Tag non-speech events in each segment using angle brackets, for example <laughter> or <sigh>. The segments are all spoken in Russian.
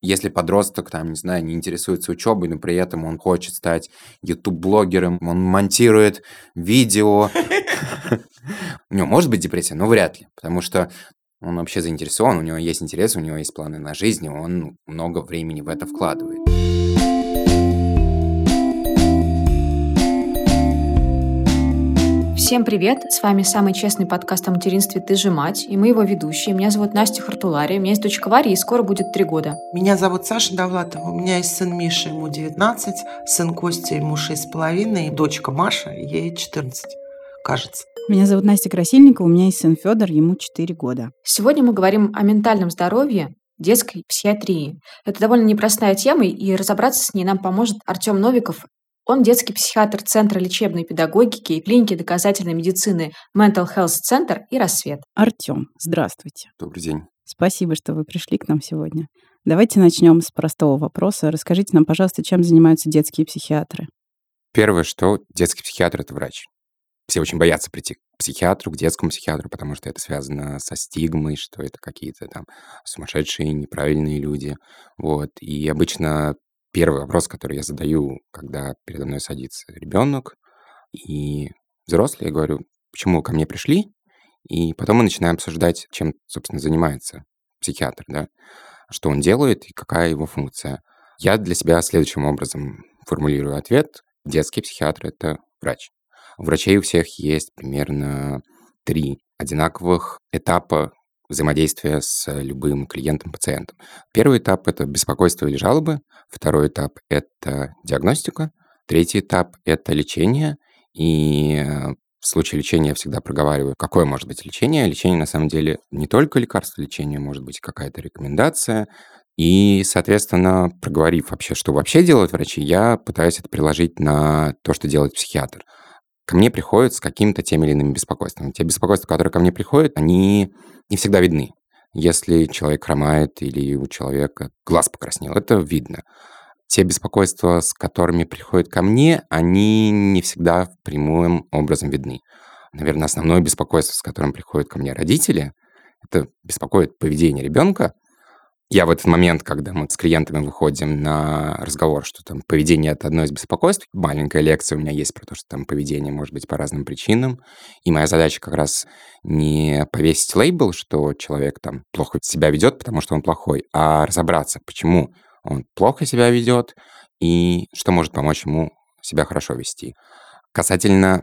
Если подросток, там, не знаю, не интересуется учебой, но при этом он хочет стать YouTube-блогером, он монтирует видео, у него может быть депрессия, но вряд ли, потому что он вообще заинтересован, у него есть интерес, у него есть планы на жизнь, и он много времени в это вкладывает. Всем привет! С вами самый честный подкаст о материнстве «Ты же мать» и мы его ведущие. Меня зовут Настя Хартулари, у меня есть дочка Варя, и скоро будет три года. Меня зовут Саша Довлатова, у меня есть сын Миша, ему 19, сын Костя, ему 6,5, и дочка Маша, ей 14, кажется. Меня зовут Настя Красильникова, у меня есть сын Федор, ему 4 года. Сегодня мы говорим о ментальном здоровье, детской психиатрии. Это довольно непростая тема, и разобраться с ней нам поможет Артем Новиков, он детский психиатр Центра лечебной педагогики и клиники доказательной медицины Mental Health Center и «Рассвет». Артем, здравствуйте. Добрый день. Спасибо, что вы пришли к нам сегодня. Давайте начнем с простого вопроса. Расскажите нам, пожалуйста, чем занимаются детские психиатры? Первое, что детский психиатр — это врач. Все очень боятся прийти к психиатру, к детскому психиатру, потому что это связано со стигмой, что это какие-то там сумасшедшие, неправильные люди. Вот. И обычно первый вопрос, который я задаю, когда передо мной садится ребенок и взрослый, я говорю, почему вы ко мне пришли? И потом мы начинаем обсуждать, чем, собственно, занимается психиатр, да, что он делает и какая его функция. Я для себя следующим образом формулирую ответ. Детский психиатр — это врач. У врачей у всех есть примерно три одинаковых этапа взаимодействия с любым клиентом-пациентом. Первый этап – это беспокойство или жалобы. Второй этап – это диагностика. Третий этап – это лечение. И э, в случае лечения я всегда проговариваю, какое может быть лечение. Лечение, на самом деле, не только лекарство лечения, может быть какая-то рекомендация. И, соответственно, проговорив вообще, что вообще делают врачи, я пытаюсь это приложить на то, что делает психиатр ко мне приходят с какими-то теми или иными беспокойствами. Те беспокойства, которые ко мне приходят, они не всегда видны. Если человек хромает или у человека глаз покраснел, это видно. Те беспокойства, с которыми приходят ко мне, они не всегда прямым образом видны. Наверное, основное беспокойство, с которым приходят ко мне родители, это беспокоит поведение ребенка, я в этот момент, когда мы с клиентами выходим на разговор, что там поведение — это одно из беспокойств, маленькая лекция у меня есть про то, что там поведение может быть по разным причинам, и моя задача как раз не повесить лейбл, что человек там плохо себя ведет, потому что он плохой, а разобраться, почему он плохо себя ведет и что может помочь ему себя хорошо вести. Касательно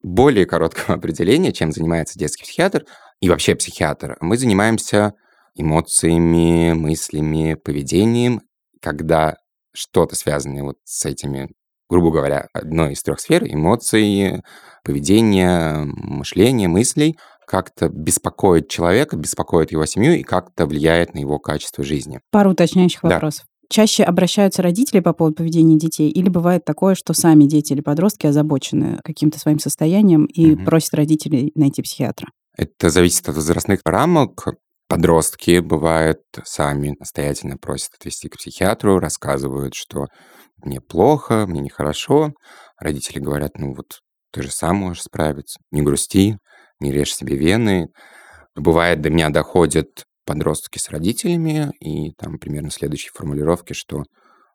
более короткого <laughs> определения, чем занимается детский психиатр и вообще психиатр, мы занимаемся эмоциями, мыслями, поведением, когда что-то связанное вот с этими, грубо говоря, одной из трех сфер, эмоции, поведение, мышление, мыслей, как-то беспокоит человека, беспокоит его семью и как-то влияет на его качество жизни. Пару уточняющих да. вопросов. Чаще обращаются родители по поводу поведения детей, или бывает такое, что сами дети или подростки озабочены каким-то своим состоянием и угу. просят родителей найти психиатра? Это зависит от возрастных рамок. Подростки, бывают, сами настоятельно просят отвести к психиатру, рассказывают, что мне плохо, мне нехорошо. Родители говорят, ну вот ты же сам можешь справиться, не грусти, не режь себе вены. Бывает, до меня доходят подростки с родителями, и там примерно следующие формулировки, что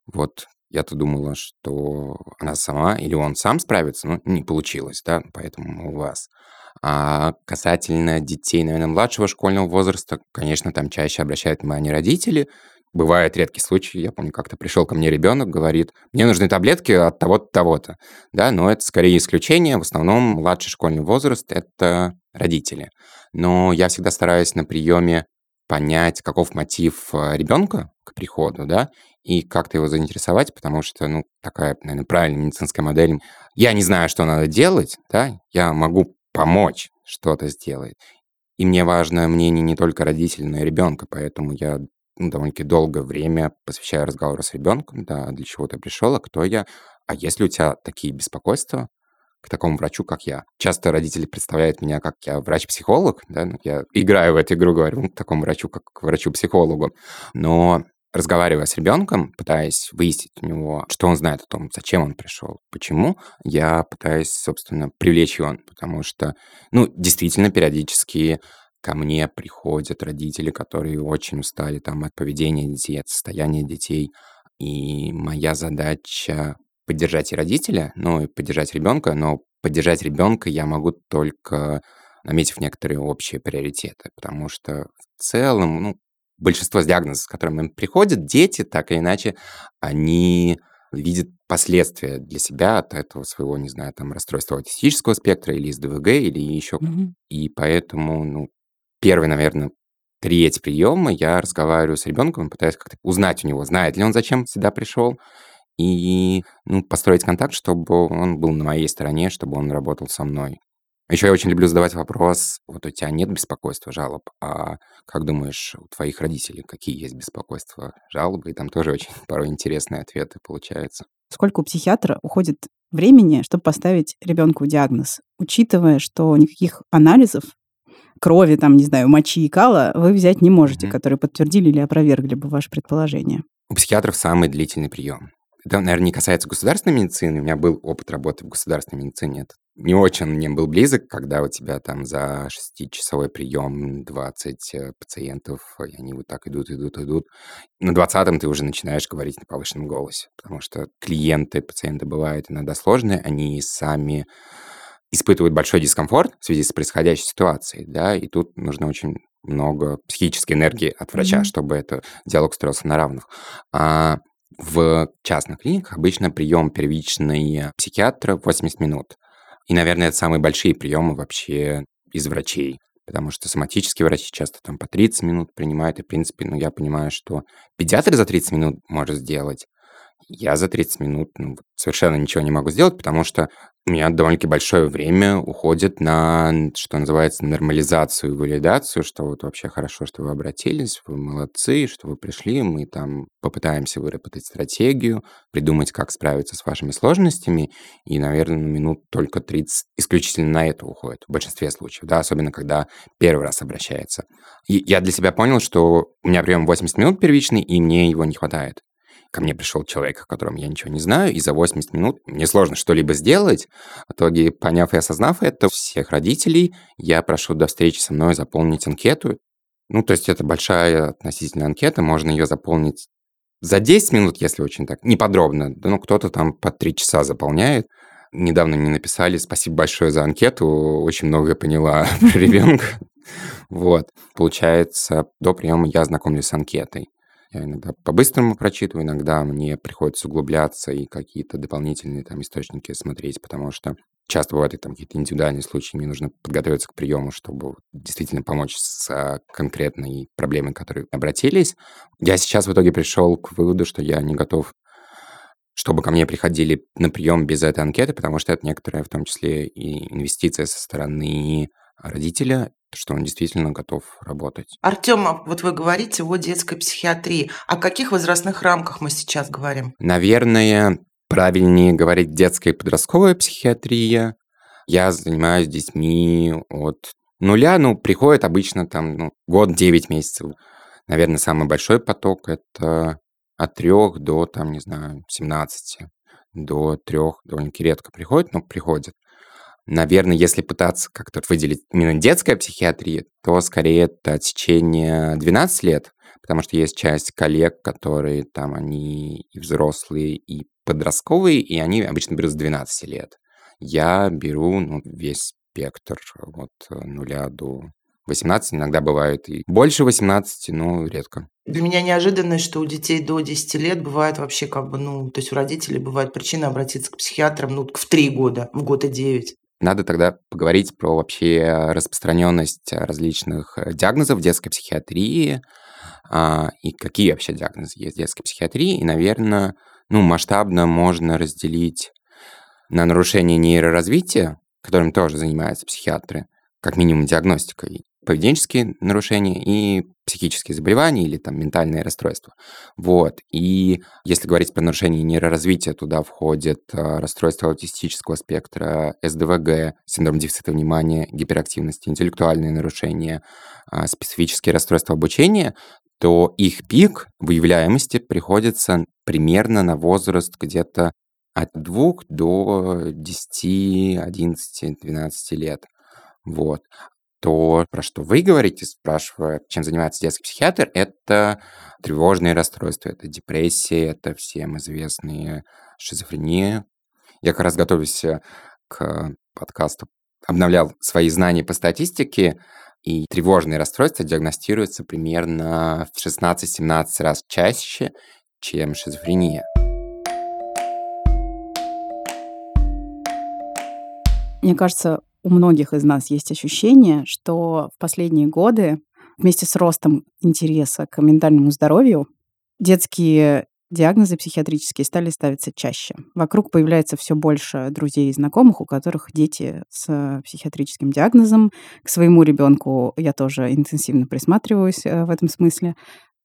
вот я-то думала, что она сама или он сам справится, но не получилось, да, поэтому у вас. А касательно детей, наверное, младшего школьного возраста, конечно, там чаще обращают внимание родители. Бывают редкие случаи, я помню, как-то пришел ко мне ребенок, говорит, мне нужны таблетки от того-то, того-то. Да, но это скорее исключение. В основном младший школьный возраст – это родители. Но я всегда стараюсь на приеме понять, каков мотив э, ребенка к приходу, да, и как-то его заинтересовать, потому что, ну, такая, наверное, правильная медицинская модель. Я не знаю, что надо делать, да, я могу помочь что-то сделать. И мне важно мнение не только родителей, но и ребенка, поэтому я ну, довольно-таки долгое время посвящаю разговору с ребенком, да, для чего ты пришел, а кто я, а если у тебя такие беспокойства, к такому врачу, как я. Часто родители представляют меня как я врач-психолог, да, ну, я играю в эту игру, говорю, ну, к такому врачу, как к врачу-психологу. Но разговаривая с ребенком, пытаясь выяснить у него, что он знает о том, зачем он пришел, почему, я пытаюсь, собственно, привлечь его, потому что, ну, действительно, периодически ко мне приходят родители, которые очень устали там от поведения детей, от состояния детей. И моя задача поддержать и родителя, ну и поддержать ребенка, но поддержать ребенка я могу только наметив некоторые общие приоритеты, потому что в целом, ну, большинство диагнозов, с которыми приходят, дети, так или иначе, они видят последствия для себя от этого своего, не знаю, там, расстройства аутистического спектра или из ДВГ, или еще. Mm-hmm. И поэтому, ну, первый, наверное, треть приема я разговариваю с ребенком, пытаюсь как-то узнать у него, знает ли он, зачем сюда пришел, и ну, построить контакт, чтобы он был на моей стороне, чтобы он работал со мной. Еще я очень люблю задавать вопрос, вот у тебя нет беспокойства, жалоб, а как думаешь, у твоих родителей какие есть беспокойства, жалобы? И там тоже очень <laughs> порой интересные ответы получаются. Сколько у психиатра уходит времени, чтобы поставить ребенку диагноз, учитывая, что никаких анализов крови, там, не знаю, мочи и кала вы взять не можете, mm-hmm. которые подтвердили или опровергли бы ваше предположение? У психиатров самый длительный прием. Это, наверное, не касается государственной медицины. У меня был опыт работы в государственной медицине. Это не очень мне был близок, когда у тебя там за шестичасовой прием 20 э, пациентов, и они вот так идут, идут, идут. На 20-м ты уже начинаешь говорить на повышенном голосе, потому что клиенты, пациенты бывают иногда сложные, они сами испытывают большой дискомфорт в связи с происходящей ситуацией, да, и тут нужно очень много психической энергии от врача, mm-hmm. чтобы этот диалог строился на равных. А в частных клиниках обычно прием первичный психиатра 80 минут. И, наверное, это самые большие приемы вообще из врачей. Потому что соматические врачи часто там по 30 минут принимают. И, в принципе, ну, я понимаю, что педиатр за 30 минут может сделать. Я за 30 минут ну, совершенно ничего не могу сделать, потому что у меня довольно-таки большое время уходит на, что называется, нормализацию и валидацию, что вот вообще хорошо, что вы обратились, вы молодцы, что вы пришли, мы там попытаемся выработать стратегию, придумать, как справиться с вашими сложностями, и, наверное, минут только 30 исключительно на это уходит, в большинстве случаев, да, особенно когда первый раз обращается. И я для себя понял, что у меня прием 80 минут первичный, и мне его не хватает ко мне пришел человек, о котором я ничего не знаю, и за 80 минут мне сложно что-либо сделать. В итоге, поняв и осознав это, всех родителей я прошу до встречи со мной заполнить анкету. Ну, то есть это большая относительно анкета, можно ее заполнить за 10 минут, если очень так, неподробно. Ну, кто-то там по 3 часа заполняет. Недавно мне написали, спасибо большое за анкету, очень многое поняла <laughs> про ребенка. Вот. Получается, до приема я знакомлюсь с анкетой. Я иногда по-быстрому прочитываю, иногда мне приходится углубляться и какие-то дополнительные там источники смотреть, потому что часто бывают и там какие-то индивидуальные случаи, мне нужно подготовиться к приему, чтобы действительно помочь с конкретной проблемой, которые обратились. Я сейчас в итоге пришел к выводу, что я не готов чтобы ко мне приходили на прием без этой анкеты, потому что это некоторая, в том числе, и инвестиция со стороны родителя, что он действительно готов работать. Артем, а вот вы говорите о детской психиатрии. О каких возрастных рамках мы сейчас говорим? Наверное, правильнее говорить детская и подростковая психиатрия. Я занимаюсь детьми от нуля, ну, приходит обычно там ну, год 9 месяцев. Наверное, самый большой поток – это от трех до, там, не знаю, 17, до трех довольно-таки редко приходит, но приходит. Наверное, если пытаться как-то выделить именно детская психиатрия, то скорее это течение 12 лет, потому что есть часть коллег, которые там, они и взрослые, и подростковые, и они обычно берут с 12 лет. Я беру ну, весь спектр от нуля до 18, иногда бывает и больше 18, но редко. Для меня неожиданно, что у детей до 10 лет бывает вообще как бы, ну, то есть у родителей бывает причина обратиться к психиатрам ну, в 3 года, в год и 9. Надо тогда поговорить про вообще распространенность различных э, диагнозов детской психиатрии а, и какие вообще диагнозы есть в детской психиатрии. И, наверное, ну, масштабно можно разделить на нарушение нейроразвития, которым тоже занимаются психиатры, как минимум диагностикой, поведенческие нарушения и психические заболевания или там ментальные расстройства. Вот. И если говорить про нарушение нейроразвития, туда входит а, расстройство аутистического спектра, СДВГ, синдром дефицита внимания, гиперактивности, интеллектуальные нарушения, а, специфические расстройства обучения, то их пик выявляемости приходится примерно на возраст где-то от 2 до 10, 11, 12 лет. Вот. То, про что вы говорите, спрашивая, чем занимается детский психиатр, это тревожные расстройства, это депрессия, это всем известные шизофрения. Я как раз готовлюсь э, к подкасту, обновлял свои знания по статистике, и тревожные расстройства диагностируются примерно в 16-17 раз чаще, чем шизофрения. Мне кажется, у многих из нас есть ощущение, что в последние годы вместе с ростом интереса к ментальному здоровью детские диагнозы психиатрические стали ставиться чаще. Вокруг появляется все больше друзей и знакомых, у которых дети с психиатрическим диагнозом. К своему ребенку я тоже интенсивно присматриваюсь э, в этом смысле.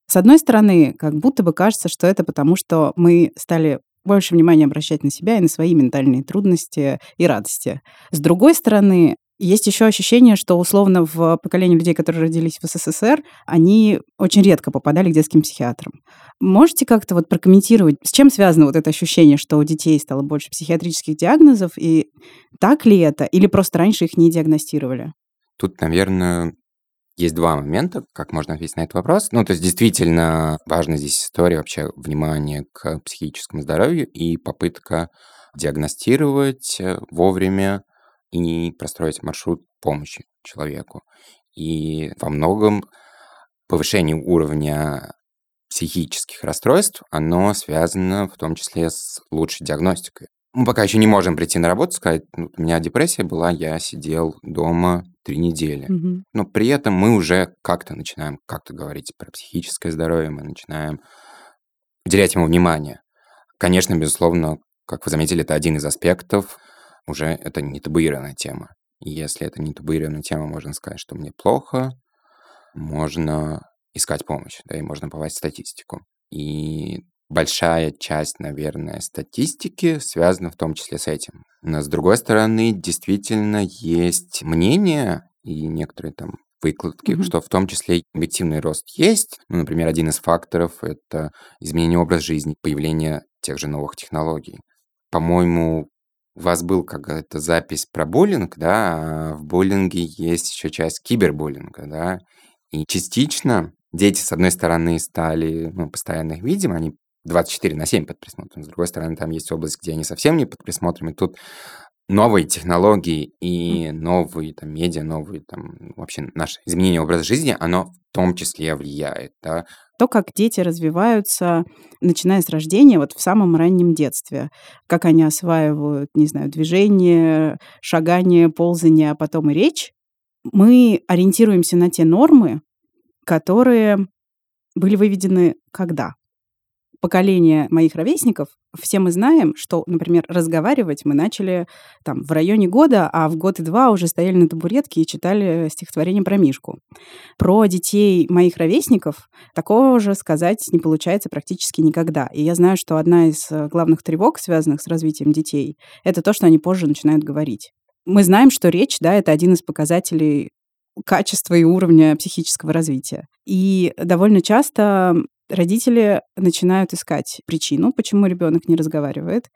С одной стороны, как будто бы кажется, что это потому, что мы стали больше внимания обращать на себя и на свои ментальные трудности и радости. С другой стороны, есть еще ощущение, что условно в поколении людей, которые родились в СССР, они очень редко попадали к детским психиатрам. Можете как-то вот прокомментировать, с чем связано вот это ощущение, что у детей стало больше психиатрических диагнозов, и так ли это, или просто раньше их не диагностировали? Тут, наверное, есть два момента, как можно ответить на этот вопрос. Ну, то есть действительно важна здесь история вообще внимания к психическому здоровью и попытка диагностировать э, вовремя и простроить маршрут помощи человеку. И во многом повышение уровня психических расстройств, оно связано в том числе с лучшей диагностикой. Мы пока еще не можем прийти на работу, сказать, ну, у меня депрессия была, я сидел дома три недели. Мгм. Но при этом мы уже как-то начинаем как-то говорить про психическое здоровье, мы начинаем уделять ему внимание. Конечно, безусловно, как вы заметили, это один из аспектов, уже это не табуированная тема. И если это не табуированная тема, можно сказать, что мне плохо, можно искать помощь, да, и можно попасть в статистику. И большая часть, наверное, статистики связана в том числе с этим. Но с другой стороны, действительно есть мнение и некоторые там выкладки, Мгм. что в том числе и объективный рост есть. Ну, например, один из факторов — это изменение образа жизни, появление тех же новых технологий. По-моему, у вас был какая-то запись про буллинг, да, а в буллинге есть еще часть кибербуллинга, да, и частично дети, с одной стороны, стали, ну, постоянно их видим, они 24 на 7 под присмотром, с другой стороны, там есть область, где они совсем не под присмотром, и тут новые технологии и новые там медиа, новые там вообще наше изменение образа жизни, оно в том числе влияет, да, То, как дети развиваются, начиная с рождения, вот в самом раннем детстве. Как они осваивают, не знаю, движение, шагание, ползание, а потом и речь. Мы ориентируемся на те нормы, которые были выведены когда? Поколение моих ровесников, все мы знаем, что, например, разговаривать мы начали там в районе года, а в год и два уже стояли на табуретке и читали стихотворение про Мишку. Про детей моих ровесников такого же сказать не получается практически никогда. И я знаю, что одна из э, главных тревог, связанных с развитием детей, это то, что они позже начинают говорить. Мы знаем, что речь, да, это один из показателей качества и уровня психического развития. И довольно часто родители начинают искать причину, почему ребенок не разговаривает,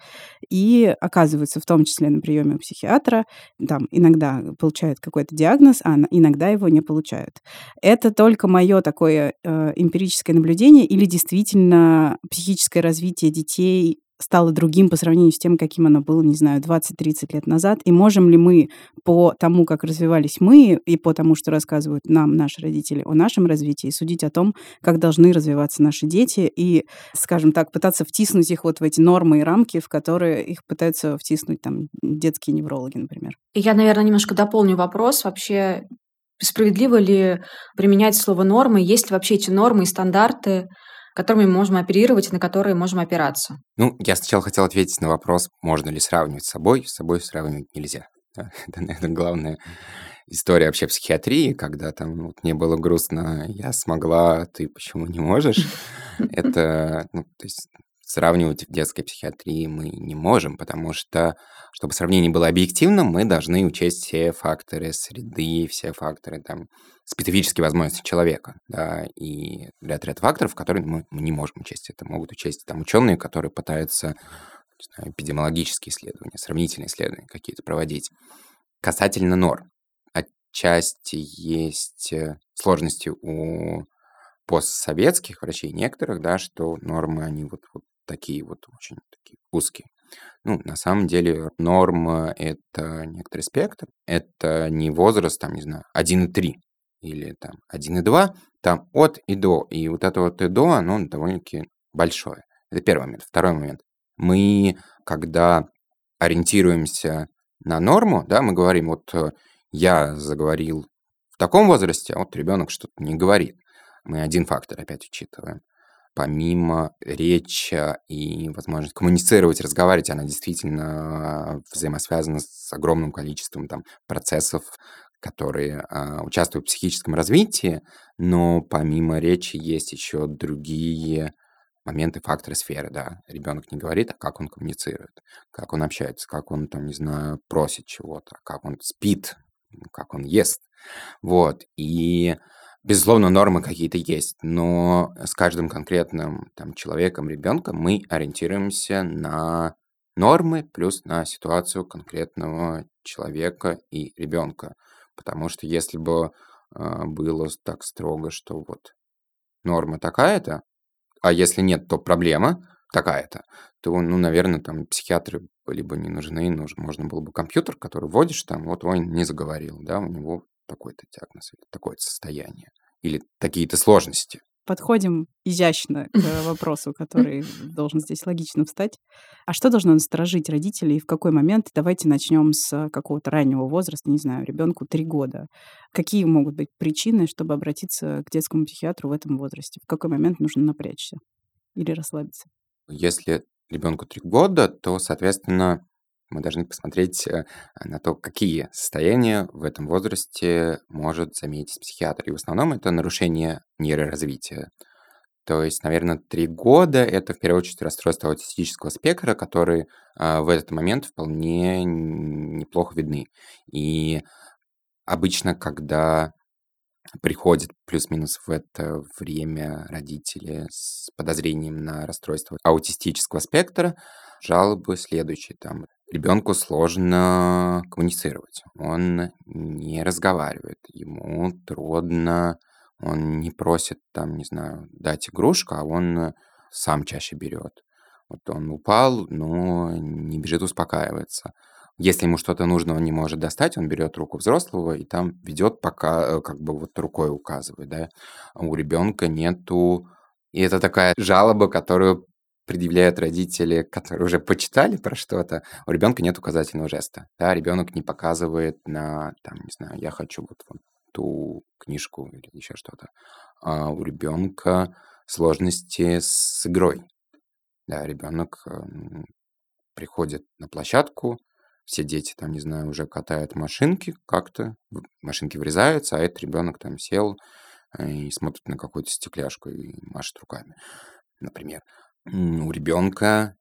и оказываются в том числе на приеме у психиатра, там иногда получают какой-то диагноз, а иногда его не получают. Это только мое такое э, эмпирическое наблюдение или действительно психическое развитие детей стало другим по сравнению с тем, каким оно было, не знаю, 20-30 лет назад? И можем ли мы по тому, как развивались мы, и по тому, что рассказывают нам наши родители о нашем развитии, судить о том, как должны развиваться наши дети, и, скажем так, пытаться втиснуть их вот в эти нормы и рамки, в которые их пытаются втиснуть там детские неврологи, например? Я, наверное, немножко дополню вопрос. Вообще, справедливо ли применять слово «нормы»? Есть ли вообще эти нормы и стандарты, которыми мы можем оперировать и на которые можем опираться? Ну, я сначала хотел ответить на вопрос, можно ли сравнивать с собой. С собой сравнивать нельзя. <laughs> Да? Это, наверное, главная история вообще психиатрии, когда там ну, вот, мне было грустно, я смогла, ты почему не можешь? <laughs> Это, ну, то есть сравнивать в детской психиатрии мы не можем, потому что, чтобы сравнение было объективным, мы должны учесть все факторы среды, все факторы там специфические возможности человека, да, и ряд ряд факторов, которые мы, мы не можем учесть. Это могут учесть там ученые, которые пытаются знаю, эпидемиологические исследования, сравнительные исследования какие-то проводить. Касательно норм. Отчасти есть э, сложности у постсоветских врачей некоторых, да, что нормы, они вот, вот такие вот очень такие узкие. Ну, на самом деле норма — это некоторый спектр, это не возраст, там, не знаю, 1,3 или там 1,2, там от и до. И вот это вот и до, оно довольно-таки большое. Это первый момент. Второй момент. Мы, когда ориентируемся на норму, да, мы говорим, вот э, я заговорил в таком возрасте, а вот ребенок что-то не говорит. Мы один фактор опять учитываем. Помимо речи и возможность коммуницировать, разговаривать, она действительно взаимосвязана с огромным количеством там, процессов, которые а, участвуют в психическом развитии, но помимо речи есть еще другие моменты, факторы сферы, да. Ребенок не говорит, а как он коммуницирует, как он общается, как он, там, не знаю, просит чего-то, как он спит, как он ест. Вот. И, безусловно, нормы какие-то есть, но с каждым конкретным там, человеком, ребенком мы ориентируемся на нормы плюс на ситуацию конкретного человека и ребенка. Потому что если бы э, было так строго, что вот норма такая-то, а если нет, то проблема такая-то, то, ну, наверное, там психиатры были бы не нужны, нужно, можно было бы компьютер, который вводишь там, вот он не заговорил, да, у него такой-то диагноз или такое-то состояние, или какие-то сложности подходим изящно к <laughs> вопросу, который должен здесь логично встать. А что должно насторожить родителей и в какой момент? Давайте начнем с какого-то раннего возраста, не знаю, ребенку три года. Какие могут быть причины, чтобы обратиться к детскому психиатру в этом возрасте? В какой момент нужно напрячься или расслабиться? Если ребенку три года, то, соответственно, мы должны посмотреть э, на то, какие состояния в этом возрасте может заметить психиатр. И в основном это нарушение нейроразвития. То есть, наверное, три года – это в первую очередь расстройство аутистического спектра, которые э, в этот момент вполне неплохо видны. И обычно, когда приходят плюс-минус в это время родители с подозрением на расстройство аутистического спектра, жалобы следующие. Там ребенку сложно коммуницировать. Он не разговаривает, ему трудно, он не просит, там, не знаю, дать игрушку, а он сам чаще берет. Вот он упал, но не бежит успокаивается. Если ему что-то нужно, он не может достать, он берет руку взрослого и там ведет, пока э, как бы вот рукой указывает, да. А у ребенка нету... И это такая жалоба, которую предъявляют родители, которые уже почитали про что-то, у ребенка нет указательного жеста. Да, ребенок не показывает на, там, не знаю, я хочу вот, вот ту книжку или еще что-то. А у ребенка сложности с игрой. Да, ребенок приходит на площадку, все дети там, не знаю, уже катают машинки как-то, машинки врезаются, а этот ребенок там сел э, и смотрит на какую-то стекляшку и машет руками, например у ребенка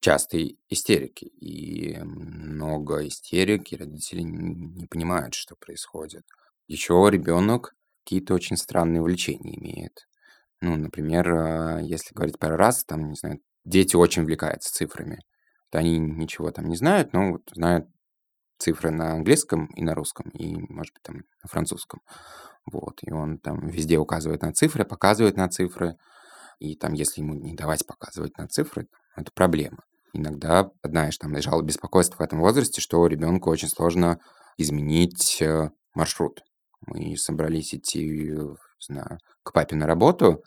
частые истерики, и много истерик, и родители не понимают, что происходит. Еще ребенок какие-то очень странные увлечения имеет. Ну, например, а, если говорить про раз, там, не знаю, дети очень увлекаются цифрами. Вот они ничего там не знают, но вот знают цифры на английском и на русском, и, может быть, там на французском. Вот, и он там везде указывает на цифры, показывает на цифры. И там, если ему не давать показывать на цифры, это проблема. Иногда, знаешь, там лежало беспокойство в этом возрасте, что ребенку очень сложно изменить э, маршрут. Мы собрались идти, не знаю, к папе на работу.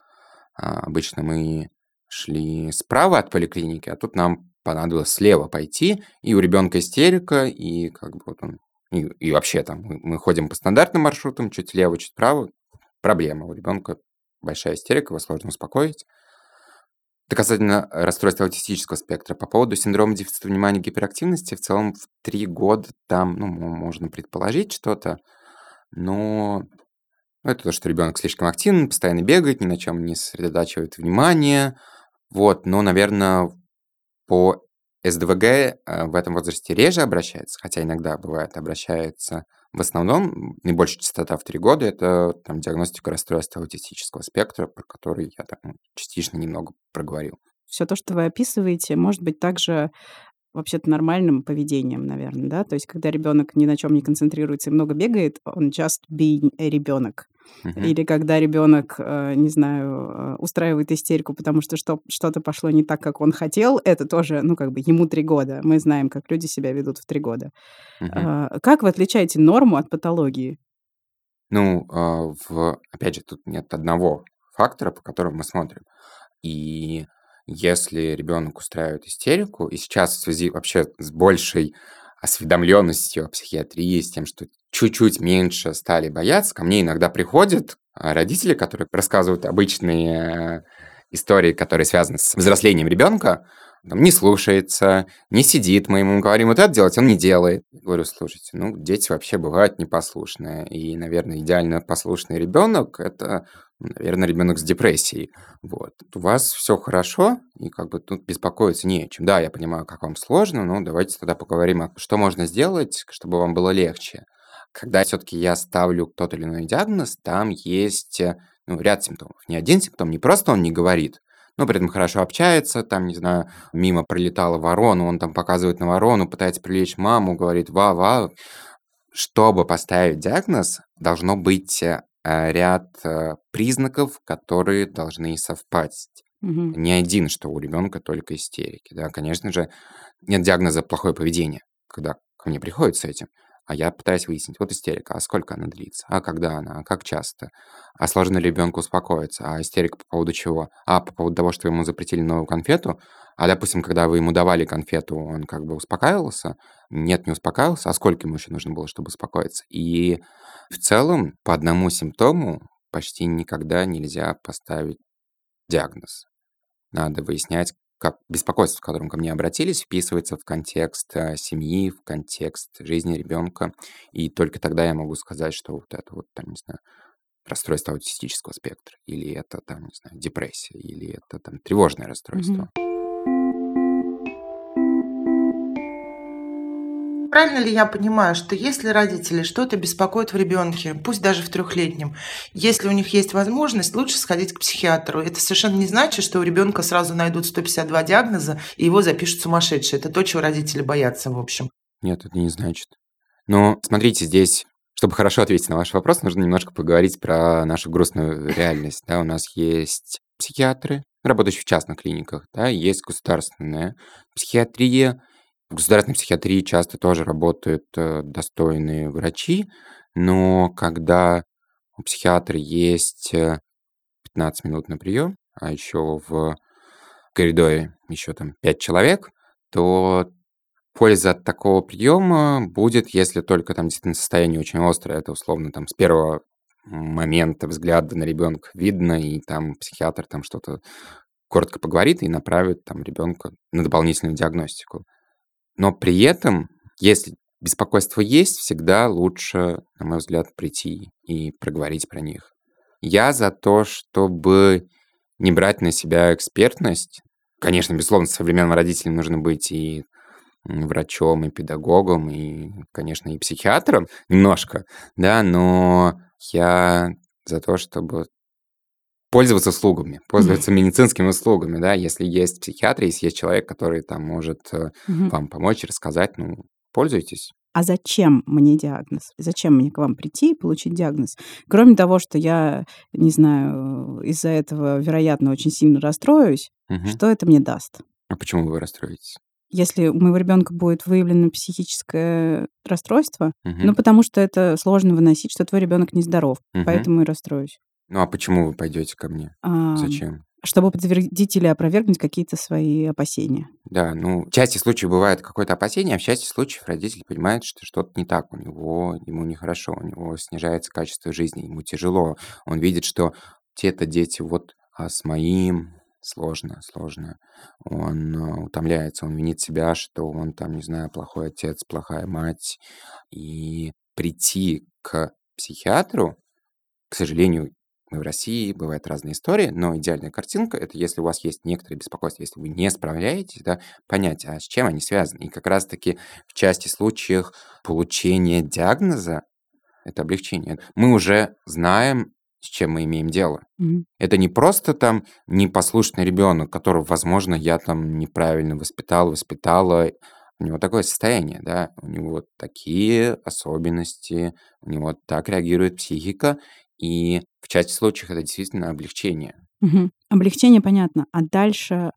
А обычно мы шли справа от поликлиники, а тут нам понадобилось слева пойти, и у ребенка истерика, и как бы вот он... И, и вообще там мы, мы ходим по стандартным маршрутам, чуть влево, чуть вправо. Проблема. У ребенка большая истерика, его сложно успокоить. Это касательно расстройства аутистического спектра. По поводу синдрома дефицита внимания и гиперактивности, в целом в три года там, ну, можно предположить что-то, но это то, что ребенок слишком активен, постоянно бегает, ни на чем не сосредотачивает внимание. Вот, но, наверное, по СДВГ э, в этом возрасте реже обращается, хотя иногда бывает обращается в основном наибольшая частота в три года – это там, диагностика расстройства аутистического спектра, про который я там, частично немного проговорил. Все то, что вы описываете, может быть также вообще-то нормальным поведением, наверное, да? То есть, когда ребенок ни на чем не концентрируется и много бегает, он just being ребенок. Или когда ребенок, э, не знаю, э, устраивает истерику, потому что что- что-то пошло не так, как он хотел, это тоже, ну, как бы ему три года. Мы знаем, как люди себя ведут в три года. А, Как вы отличаете норму от патологии? Ну, а, в, опять же, тут нет одного фактора, по которому мы смотрим. И если ребенок устраивает истерику, и сейчас в связи вообще с большей осведомленностью о психиатрии, с тем, что чуть-чуть меньше стали бояться, ко мне иногда приходят а, родители, которые рассказывают обычные э, истории, которые связаны с взрослением ребенка, там, не слушается, не сидит, мы ему говорим вот это делать, он не делает. Говорю, слушайте, ну, дети вообще бывают непослушные, и, наверное, идеально послушный ребенок – это, наверное, ребенок с депрессией. Вот. У вас все хорошо, и как бы тут беспокоиться не о чем. Да, я понимаю, как вам сложно, но давайте тогда поговорим, что можно сделать, чтобы вам было легче. Когда все-таки я ставлю тот или иной диагноз, там есть э, ну, ряд симптомов. Не один симптом, не просто он не говорит, но при этом хорошо общается, там, не знаю, мимо пролетала ворона, он там показывает на ворону, пытается привлечь маму, говорит «ва-ва». Чтобы поставить диагноз, должно быть э, ряд э, признаков, которые должны совпасть. Мгм. Не один, что у ребенка только истерики. Да, конечно же, нет диагноза плохое поведение, когда ко мне приходят с этим. А я пытаюсь выяснить, вот истерика, а сколько она длится, а когда она, а как часто, а сложно ли ребенку успокоиться, а истерика по поводу чего, а по поводу того, что ему запретили новую конфету, а, допустим, когда вы ему давали конфету, он как бы успокаивался, нет, не успокаивался, а сколько ему еще нужно было, чтобы успокоиться. И в целом по одному симптому почти никогда нельзя поставить диагноз. Надо выяснять, как беспокойство, с которым ко мне обратились, вписывается в контекст э, семьи, в контекст жизни ребенка. И только тогда я могу сказать, что вот это вот, там, не знаю, расстройство аутистического спектра, или это, там, не знаю, депрессия, или это, там, тревожное расстройство. Правильно ли я понимаю, что если родители что-то беспокоят в ребенке, пусть даже в трехлетнем, если у них есть возможность, лучше сходить к психиатру. Это совершенно не значит, что у ребенка сразу найдут 152 диагноза и его запишут сумасшедший. Это то, чего родители боятся, в общем. Нет, это не значит. Но смотрите, здесь, чтобы хорошо ответить на ваш вопрос, нужно немножко поговорить про нашу грустную реальность. Да, у нас есть психиатры, работающие в частных клиниках, да, есть государственная психиатрия. В государственной психиатрии часто тоже работают э, достойные врачи, но когда у психиатра есть э, 15 минут на прием, а еще в коридоре еще там 5 человек, то польза от такого приема будет, если только там действительно состояние очень острое, это условно там с первого момента взгляда на ребенка видно, и там психиатр там что-то коротко поговорит и направит там ребенка на дополнительную диагностику. Но при этом, если беспокойство есть, всегда лучше, на мой взгляд, прийти и проговорить про них. Я за то, чтобы не брать на себя экспертность. Конечно, безусловно, современным родителям нужно быть и врачом, и педагогом, и, конечно, и психиатром немножко, да, но я за то, чтобы пользоваться услугами, пользоваться медицинскими услугами, да, если есть психиатр, если есть человек, который там может Мгм. вам помочь, рассказать, ну, пользуйтесь. А зачем мне диагноз? Зачем мне к вам прийти и получить диагноз? Кроме того, что я, не знаю, из-за этого, вероятно, очень сильно расстроюсь, Мгм. что это мне даст? А почему вы расстроитесь? Если у моего ребенка будет выявлено психическое расстройство, Мгм. ну, потому что это сложно выносить, что твой ребенок нездоров, Мгм. поэтому и расстроюсь. Ну, а почему вы пойдете ко мне? А, Зачем? Чтобы подтвердить или опровергнуть какие-то свои опасения. Да, ну, в части случаев бывает какое-то опасение, а в части случаев родитель понимает, что что-то не так у него, ему нехорошо, у него снижается качество жизни, ему тяжело. Он видит, что те-то дети вот а с моим сложно, сложно. Он э, утомляется, он винит себя, что он там, не знаю, плохой отец, плохая мать. И прийти к психиатру, к сожалению, в России, бывают разные истории, но идеальная картинка – это если у вас есть некоторые беспокойства, если вы не справляетесь, да, понять, а с чем они связаны. И как раз-таки в части случаев получения диагноза это облегчение. Мы уже знаем, с чем мы имеем дело. Мгм. Это не просто там непослушный ребенок, которого, возможно, я там неправильно воспитал, воспитала, у него такое состояние, да, у него такие особенности, у него так реагирует психика, и в части случаев это действительно облегчение. Угу. Облегчение понятно. А дальше,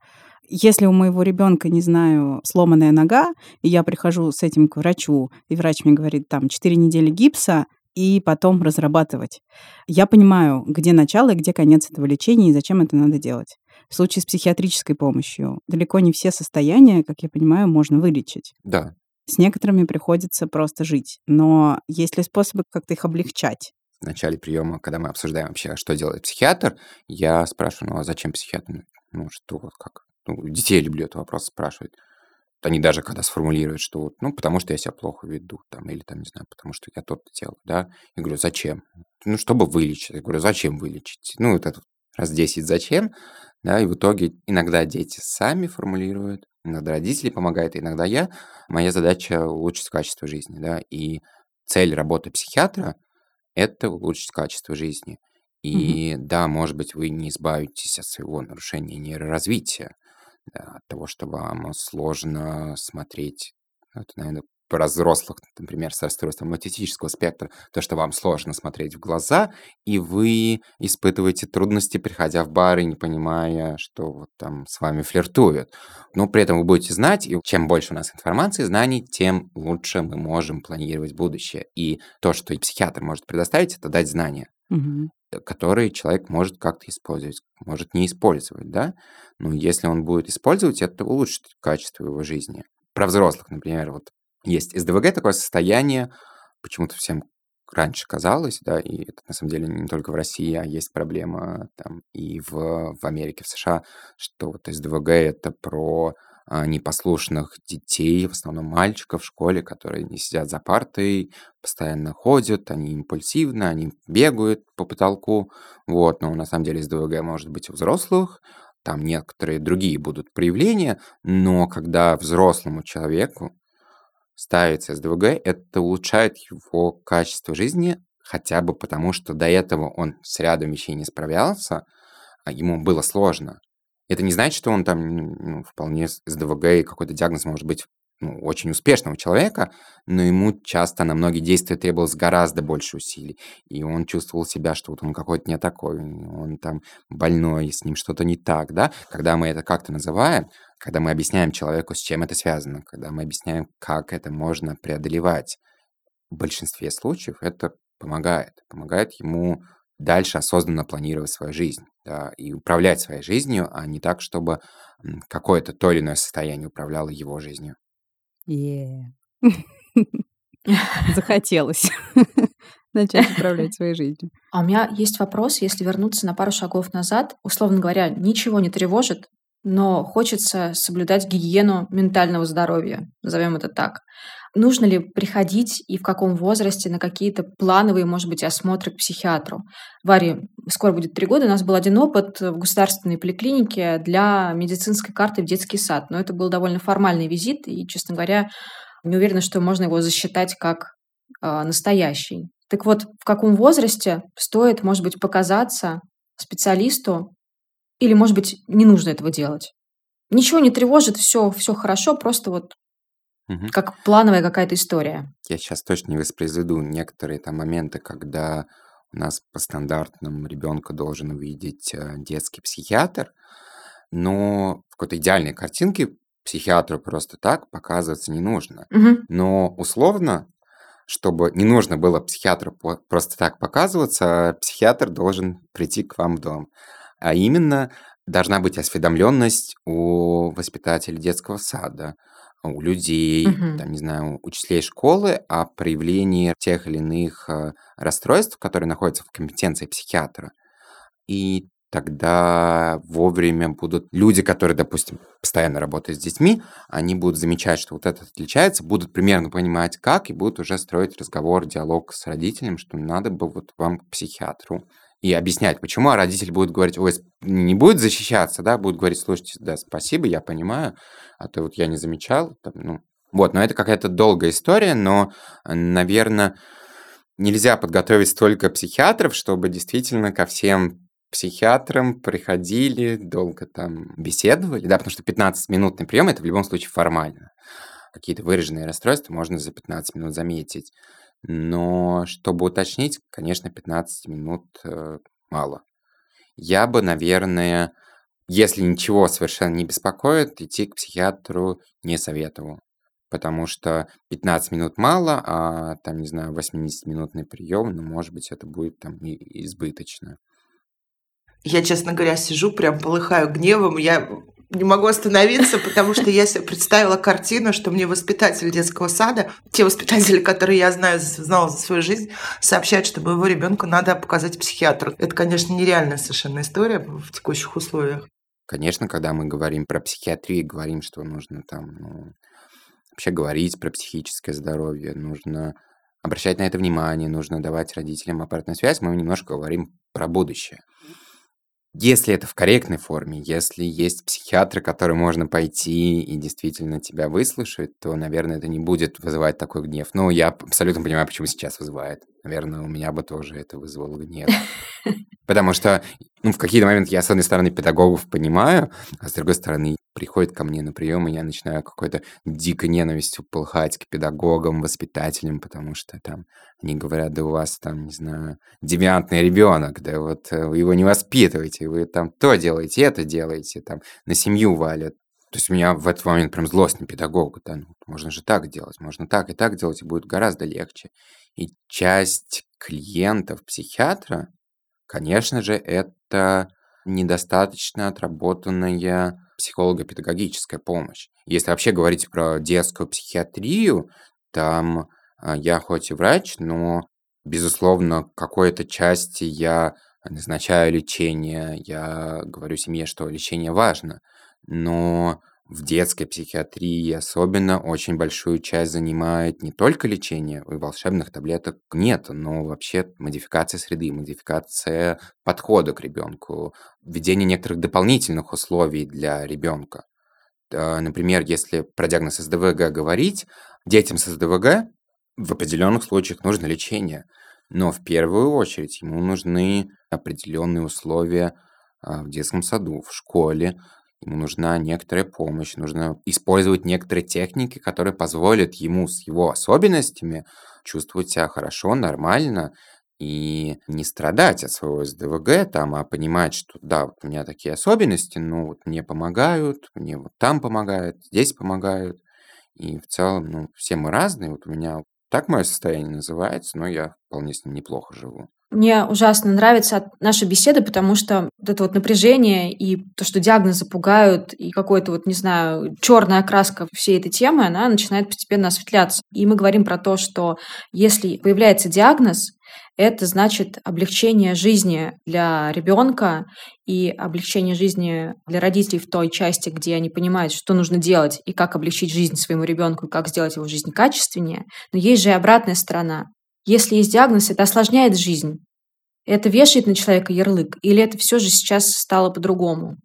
если у моего ребенка, не знаю, сломанная нога, и я прихожу с этим к врачу, и врач мне говорит, там, 4 недели гипса, и потом разрабатывать. Я понимаю, где начало и где конец этого лечения, и зачем это надо делать. В случае с психиатрической помощью далеко не все состояния, как я понимаю, можно вылечить. Да. С некоторыми приходится просто жить. Но есть ли способы как-то их облегчать? В начале приема, когда мы обсуждаем вообще, что делает психиатр, я спрашиваю, ну а зачем психиатр? Ну что, вот как? Ну, детей люблю этот вопрос спрашивать. Они даже когда сформулируют, что вот, ну, потому что я себя плохо веду, там, или там, не знаю, потому что я то-то делаю, да. Я говорю, зачем? Ну, чтобы вылечить. Я говорю, зачем вылечить? Ну, вот это раз 10 зачем, да, и в итоге иногда дети сами формулируют, иногда родители помогают, иногда я. Моя задача улучшить качество жизни, да, и цель работы психиатра – это улучшить качество жизни. И угу. да, может быть, вы не избавитесь от своего нарушения нейроразвития, да, от того, что вам сложно смотреть, ну, это, наверное, про взрослых, например, с расстройством аутистического спектра, то, что вам сложно смотреть в глаза, и вы испытываете трудности, приходя в бар и не понимая, что вот там с вами флиртуют. Но при этом вы будете знать, и чем больше у нас информации, знаний, тем лучше мы можем планировать будущее. И то, что и психиатр может предоставить, это дать знания. Угу которые человек может как-то использовать, может не использовать, да? Но если он будет использовать, это улучшит качество его жизни. Про взрослых, например, вот есть СДВГ такое состояние, почему-то всем раньше казалось, да, и это на самом деле не только в России, а есть проблема там и в, в Америке, в США, что вот СДВГ это про а, непослушных детей, в основном мальчиков в школе, которые не сидят за партой, постоянно ходят, они импульсивны, они бегают по потолку, вот, но на самом деле СДВГ может быть у взрослых, там некоторые другие будут проявления, но когда взрослому человеку ставится СДВГ, это улучшает его качество жизни, хотя бы потому, что до этого он с рядом вещей не справлялся, а ему было сложно. Это не значит, что он там ну, вполне с ДВГ и какой-то диагноз может быть ну, очень успешного человека, но ему часто на многие действия требовалось гораздо больше усилий. И он чувствовал себя, что вот он какой-то не такой, он там больной, с ним что-то не так, да? Когда мы это как-то называем, когда мы объясняем человеку, с чем это связано, когда мы объясняем, как это можно преодолевать, в большинстве случаев это помогает. Помогает ему дальше осознанно планировать свою жизнь да, и управлять своей жизнью, а не так, чтобы какое-то то или иное состояние управляло его жизнью. <laughs> Захотелось <laughs> начать управлять своей жизнью. А у меня есть вопрос, если вернуться на пару шагов назад, условно говоря, ничего не тревожит, но хочется соблюдать гигиену ментального здоровья, назовем это так. Нужно ли приходить и в каком возрасте на какие-то плановые, может быть, осмотры к психиатру? Варе скоро будет три года. У нас был один опыт в государственной поликлинике для медицинской карты в детский сад. Но это был довольно формальный визит, и, честно говоря, не уверена, что можно его засчитать как э, настоящий. Так вот, в каком возрасте стоит, может быть, показаться специалисту, или, может быть, не нужно этого делать? Ничего не тревожит, все, все хорошо, просто вот Мгм. Как плановая какая-то история. Я сейчас точно не воспроизведу некоторые там моменты, когда у нас по стандартным ребенка должен увидеть э, детский психиатр, но в какой-то идеальной картинке психиатру просто так показываться не нужно. Мгм. Но условно, чтобы не нужно было психиатру просто так показываться, психиатр должен прийти к вам в дом. А именно, должна быть осведомленность у воспитателя детского сада, у людей, Мгм. там, не знаю, учителей школы о проявлении тех или иных э, расстройств, которые находятся в компетенции психиатра. И тогда вовремя будут люди, которые, допустим, постоянно работают с детьми, они будут замечать, что вот это отличается, будут примерно понимать, как, и будут уже строить разговор, диалог с родителем, что надо бы вот вам к психиатру и объяснять, почему, а родитель будет говорить, ой, не будет защищаться, да, будет говорить, слушайте, да, спасибо, я понимаю, а то вот я не замечал, там, ну, вот, но это какая-то долгая история, но, наверное, нельзя подготовить столько психиатров, чтобы действительно ко всем психиатрам приходили, долго там беседовали, да, потому что 15-минутный прием это в любом случае формально. какие-то выраженные расстройства можно за 15 минут заметить. Но чтобы уточнить, конечно, 15 минут э, мало. Я бы, наверное, если ничего совершенно не беспокоит, идти к психиатру не советовал. Потому что 15 минут мало, а там, не знаю, 80-минутный прием, ну, может быть, это будет там избыточно. Я, честно говоря, сижу, прям полыхаю гневом. Я не могу остановиться, потому что я себе представила картину, что мне воспитатель детского сада, те воспитатели, которые я знаю, знала за свою жизнь, сообщают, что моего ребенка надо показать психиатру. Это, конечно, нереальная совершенно история в текущих условиях. Конечно, когда мы говорим про психиатрию, говорим, что нужно там ну, вообще говорить про психическое здоровье, нужно обращать на это внимание, нужно давать родителям обратную связь, мы немножко говорим про будущее. Если это в корректной форме, если есть психиатры, к которым можно пойти и действительно тебя выслушать, то, наверное, это не будет вызывать такой гнев. Ну, я абсолютно понимаю, почему сейчас вызывает. Наверное, у меня бы тоже это вызвало гнев. <laughs> Потому что, ну, в какие-то моменты я, с одной стороны, педагогов понимаю, а с другой стороны, приходит ко мне на прием, и я начинаю какой-то дикой ненавистью полыхать к педагогам, воспитателям, потому что там они говорят, да у вас там, не знаю, девиантный ребенок, да вот э, вы его не воспитываете, вы там то делаете, это делаете, там на семью валят. То есть у меня в этот момент прям злость на педагога, да, ну, можно же так делать, можно так и так делать, и будет гораздо легче. И часть клиентов психиатра, конечно же, это недостаточно отработанная психолого-педагогическая помощь. Если вообще говорить про детскую психиатрию, там а, я хоть и врач, но, безусловно, какой-то части я назначаю лечение, я говорю семье, что лечение важно, но в детской психиатрии особенно очень большую часть занимает не только лечение, и волшебных таблеток нет, но вообще модификация среды, модификация подхода к ребенку, введение некоторых дополнительных условий для ребенка. Например, если про диагноз СДВГ говорить, детям с СДВГ в определенных случаях нужно лечение, но в первую очередь ему нужны определенные условия а, в детском саду, в школе, ему нужна некоторая помощь, нужно использовать некоторые техники, которые позволят ему с его особенностями чувствовать себя хорошо, нормально и не страдать от своего СДВГ, там, а понимать, что да, вот у меня такие особенности, но вот мне помогают, мне вот там помогают, здесь помогают. И в целом, ну, все мы разные. Вот у меня так мое состояние называется, но я вполне с ним неплохо живу. Мне ужасно нравится наша беседа, потому что вот это вот напряжение и то, что диагнозы пугают, и какой-то вот, не знаю, черная окраска всей этой темы, она начинает постепенно осветляться. И мы говорим про то, что если появляется диагноз, это значит облегчение жизни для ребенка и облегчение жизни для родителей в той части, где они понимают, что нужно делать и как облегчить жизнь своему ребенку, и как сделать его жизнь качественнее. Но есть же и обратная сторона. Если есть диагноз, это осложняет жизнь. Это вешает на человека ярлык, или это все же сейчас стало по-другому?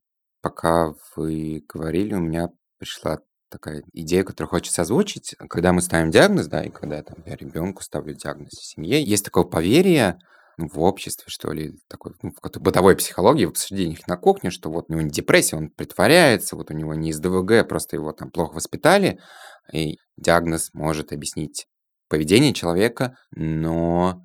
Пока вы говорили, у меня пришла такая идея, которую хочется озвучить. Когда мы ставим диагноз, да, и когда там, я ребенку ставлю диагноз в семье, есть такое поверье ну, в обществе, что ли, такой, ну, в какой-то бытовой психологии, в обсуждениях на кухне, что вот у него не депрессия, он притворяется, вот у него не из ДВГ, просто его там плохо воспитали, и диагноз может объяснить поведение человека, но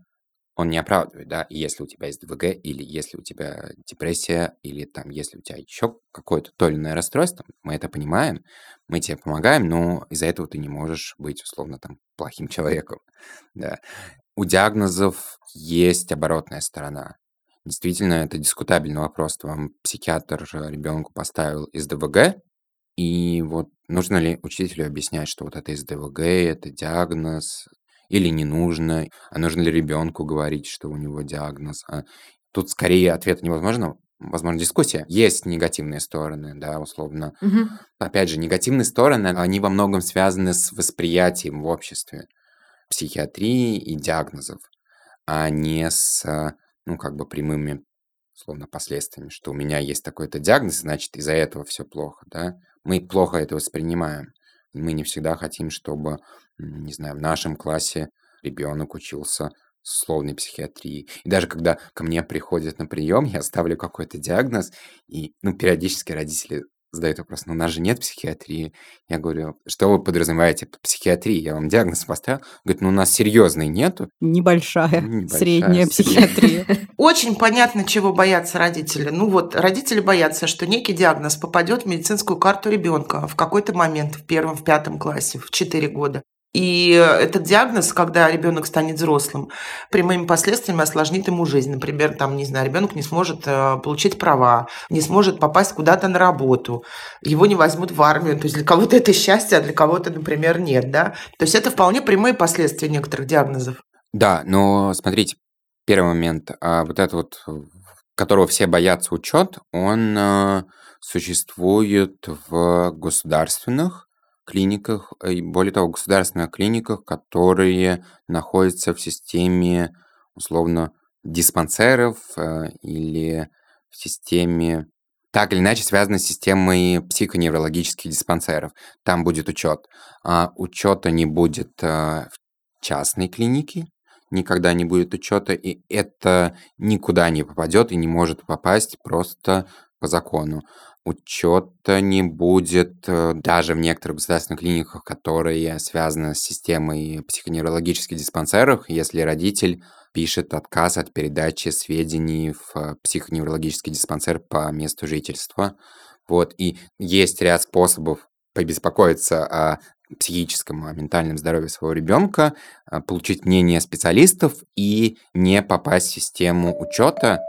он не оправдывает, да, и если у тебя есть ДВГ, или если у тебя депрессия, или там, если у тебя еще какое-то то или иное расстройство, мы это понимаем, мы тебе помогаем, но из-за этого ты не можешь быть, условно, там, плохим <laughs> человеком, да. У диагнозов есть оборотная сторона. Действительно, это дискутабельный вопрос. Вам психиатр ребенку поставил из ДВГ, и вот нужно ли учителю объяснять, что вот это из ДВГ, это диагноз, или не нужно, а нужно ли ребенку говорить, что у него диагноз. А тут скорее ответ невозможно, возможно, дискуссия. Есть негативные стороны, да, условно. Угу. Опять же, негативные стороны, они во многом связаны с восприятием в обществе психиатрии и диагнозов, а не с, ну, как бы прямыми, условно, последствиями, что у меня есть такой-то диагноз, значит, из-за этого все плохо, да. Мы плохо это воспринимаем. Мы не всегда хотим, чтобы, не знаю, в нашем классе ребенок учился условной психиатрии. И даже когда ко мне приходят на прием, я ставлю какой-то диагноз, и, ну, периодически родители задают вопрос, ну у нас же нет психиатрии. Я говорю, что вы подразумеваете под психиатрией? Я вам диагноз поставил. Говорит, ну у нас серьезной нету. Небольшая, Небольшая, средняя средняя. психиатрия. <laughs> Очень понятно, чего боятся родители. Ну вот, родители боятся, что некий диагноз попадет в медицинскую карту ребенка в какой-то момент, в первом, в пятом классе, в 4 года. И этот диагноз, когда ребенок станет взрослым, прямыми последствиями осложнит ему жизнь. Например, там, не знаю, ребенок не сможет э, получить права, не сможет попасть куда-то на работу, его не возьмут в армию. То есть для кого-то это счастье, а для кого-то, например, нет. Да? То есть это вполне прямые последствия некоторых диагнозов. Да, но смотрите, первый момент, а вот это вот, которого все боятся учет, он э, существует в государственных клиниках, и более того, государственных клиниках, которые находятся в системе, условно, диспансеров э, или в системе, так или иначе связаны с системой психоневрологических диспансеров. Там будет учет. А учета не будет э, в частной клинике, никогда не будет учета, и это никуда не попадет и не может попасть просто по закону. Учета не будет э, даже в некоторых государственных клиниках, которые связаны с системой психоневрологических диспансеров, если родитель пишет отказ от передачи сведений в э, психоневрологический диспансер по месту жительства. Вот. И есть ряд способов побеспокоиться о психическом, о ментальном здоровье своего ребенка, э, получить мнение специалистов и не попасть в систему учета,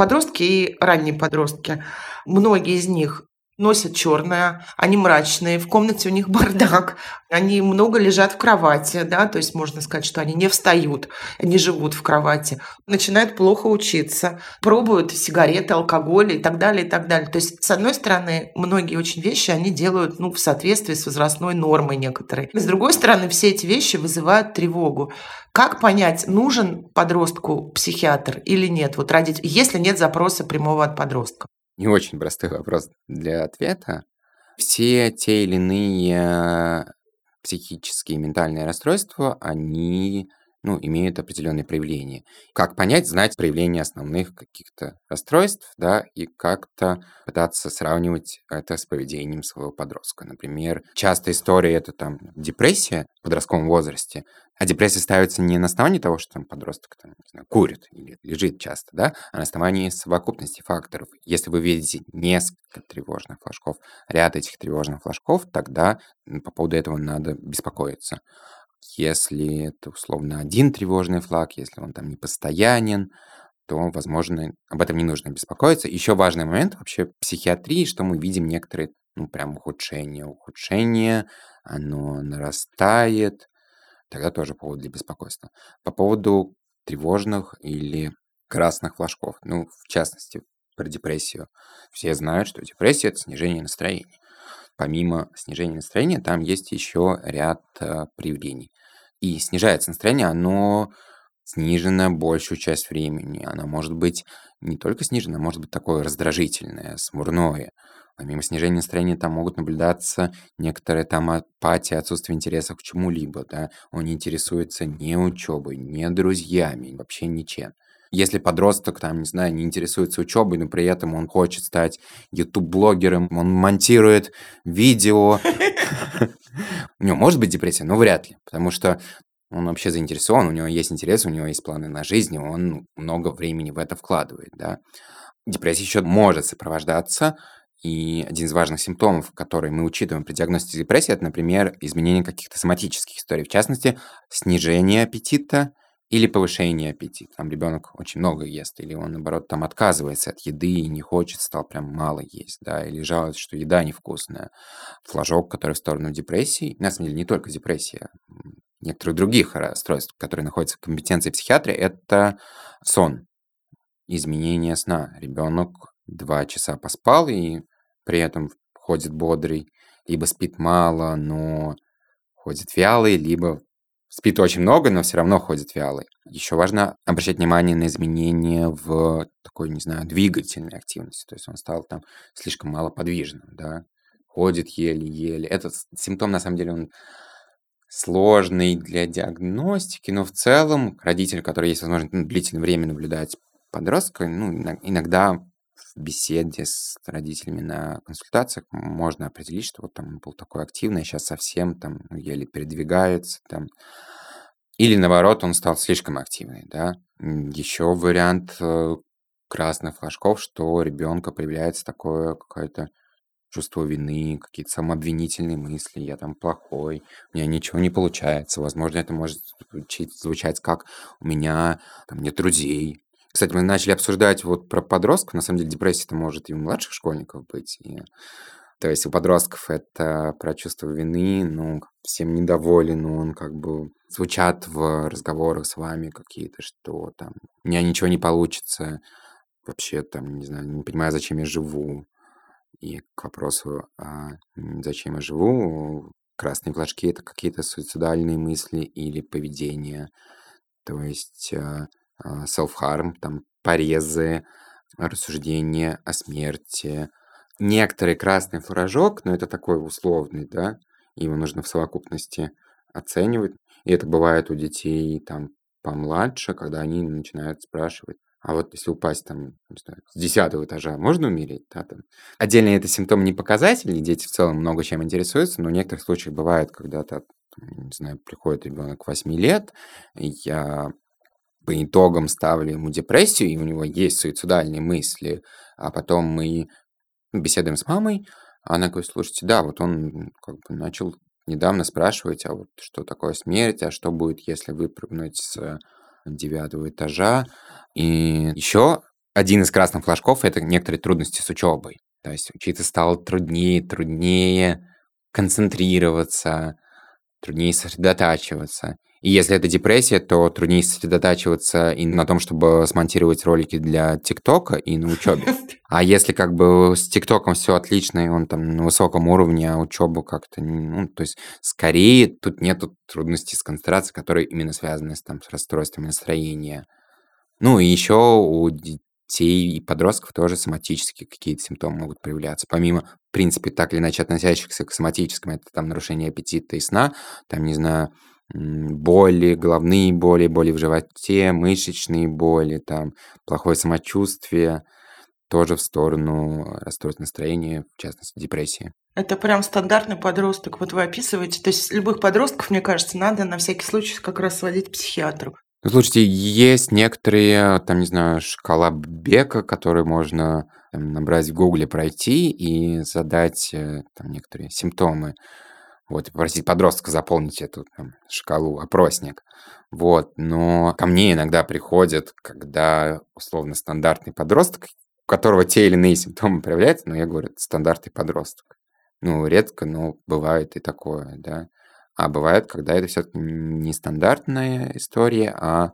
Подростки и ранние подростки, многие из них носят черное, они мрачные, в комнате у них бардак, они много лежат в кровати, да, то есть можно сказать, что они не встают, они живут в кровати, начинают плохо учиться, пробуют сигареты, алкоголь и так далее, и так далее. То есть, с одной стороны, многие очень вещи они делают ну, в соответствии с возрастной нормой некоторой. С другой стороны, все эти вещи вызывают тревогу. Как понять, нужен подростку психиатр или нет? Вот родить, если нет запроса прямого от подростка. Не очень простой вопрос для ответа. Все те или иные психические и ментальные расстройства, они ну, имеют определенные проявления. Как понять, знать проявления основных каких-то расстройств, да, и как-то пытаться сравнивать это с поведением своего подростка. Например, частая история это там депрессия в подростковом возрасте, а депрессия ставится не на основании того, что там подросток там, не знаю, курит или лежит часто, да, а на основании совокупности факторов. Если вы видите несколько тревожных флажков, ряд этих тревожных флажков, тогда по поводу этого надо беспокоиться. Если это условно один тревожный флаг, если он там не постоянен, то, возможно, об этом не нужно беспокоиться. Еще важный момент вообще психиатрии, что мы видим некоторые, ну, прям ухудшения. Ухудшение, оно нарастает, тогда тоже повод для беспокойства. По поводу тревожных или красных флажков, ну, в частности, про депрессию. Все знают, что депрессия – это снижение настроения помимо снижения настроения, там есть еще ряд э, проявлений. И снижается настроение, оно снижено большую часть времени. Оно может быть не только снижено, а может быть такое раздражительное, смурное. Помимо снижения настроения там могут наблюдаться некоторые там апатия, отсутствие интереса к чему-либо. Да? Он не интересуется ни учебой, ни друзьями, вообще ничем. Если подросток, там, не знаю, не интересуется учебой, но при этом он хочет стать YouTube-блогером, он монтирует видео, у него может быть депрессия, но вряд ли, потому что он вообще заинтересован, у него есть интерес, у него есть планы на жизнь, и он много времени в это вкладывает, да. Депрессия еще может сопровождаться и один из важных симптомов, которые мы учитываем при диагностике депрессии, это, например, изменение каких-то соматических историй, в частности, снижение аппетита, или повышение аппетита. Там ребенок очень много ест, или он, наоборот, там отказывается от еды и не хочет, стал прям мало есть, да, или жалуется, что еда невкусная. Флажок, который в сторону депрессии, на самом деле не только депрессия, некоторых других расстройств, которые находятся в компетенции психиатрии, это сон, изменение сна. Ребенок два часа поспал и при этом ходит бодрый, либо спит мало, но ходит вялый, либо спит очень много, но все равно ходит вялый. Еще важно обращать внимание на изменения в такой, не знаю, двигательной активности. То есть он стал там слишком малоподвижным, да, ходит еле-еле. Этот симптом, на самом деле, он сложный для диагностики, но в целом родитель, который есть возможность ну, длительное время наблюдать подростка, ну, иногда беседе с родителями на консультациях можно определить, что вот там был такой активный, а сейчас совсем там ну, еле передвигается, там. Или наоборот, он стал слишком активный, да. Еще вариант э, красных флажков, что ребенка появляется такое какое-то чувство вины, какие-то самообвинительные мысли, я там плохой, у меня ничего не получается. Возможно, это может звучать как у меня там нет друзей, кстати, мы начали обсуждать вот про подростков. На самом деле депрессия-то может и у младших школьников быть. И, то есть у подростков это про чувство вины, ну, всем недоволен, он как бы звучат в разговорах с вами какие-то, что там у меня ничего не получится, вообще там, не знаю, не понимаю, зачем я живу. И к вопросу, а зачем я живу, красные флажки — это какие-то суицидальные мысли или поведение. То есть а, self-harm, там порезы, рассуждения о смерти. Некоторый красный фуражок, но это такой условный, да, его нужно в совокупности оценивать. И это бывает у детей там помладше, когда они начинают спрашивать, а вот если упасть там, не знаю, с десятого этажа, можно умереть? Да, там. Отдельно это симптом не показательный, дети в целом много чем интересуются, но в некоторых случаях бывает, когда-то, не знаю, приходит ребенок 8 лет, я по итогам ставлю ему депрессию, и у него есть суицидальные мысли, а потом мы беседуем с мамой, она говорит, слушайте, да, вот он как бы начал недавно спрашивать, а вот что такое смерть, а что будет, если выпрыгнуть с девятого этажа. И еще один из красных флажков – это некоторые трудности с учебой. То есть учиться стало труднее, труднее концентрироваться, труднее сосредотачиваться. И если это депрессия, то труднее сосредотачиваться и на том, чтобы смонтировать ролики для ТикТока и на учебе. <laughs> А если как бы с ТикТоком все отлично, и он там на высоком уровне, а учебу как-то, ну, то есть скорее тут нету трудностей с концентрацией, которые именно связаны с, там, с расстройством настроения. Ну и еще у детей и подростков тоже соматические какие-то симптомы могут проявляться. Помимо, в принципе, так или иначе относящихся к соматическим, это там нарушение аппетита и сна, там, не знаю, боли, головные боли, боли в животе, мышечные боли, там, плохое самочувствие, тоже в сторону расстройств настроения, в частности, депрессии. Это прям стандартный подросток, вот вы описываете. То есть любых подростков, мне кажется, надо на всякий случай как раз сводить к психиатру. Ну, слушайте, есть некоторые, там, не знаю, шкала Бека, которые можно там, набрать в Гугле, пройти и задать э, там, некоторые симптомы вот, и попросить подростка заполнить эту там, шкалу, опросник. Вот, но ко мне иногда приходят, когда условно стандартный подросток, у которого те или иные симптомы проявляются, но я говорю, это стандартный подросток. Ну, редко, но бывает и такое, да. А бывает, когда это все-таки не стандартная история, а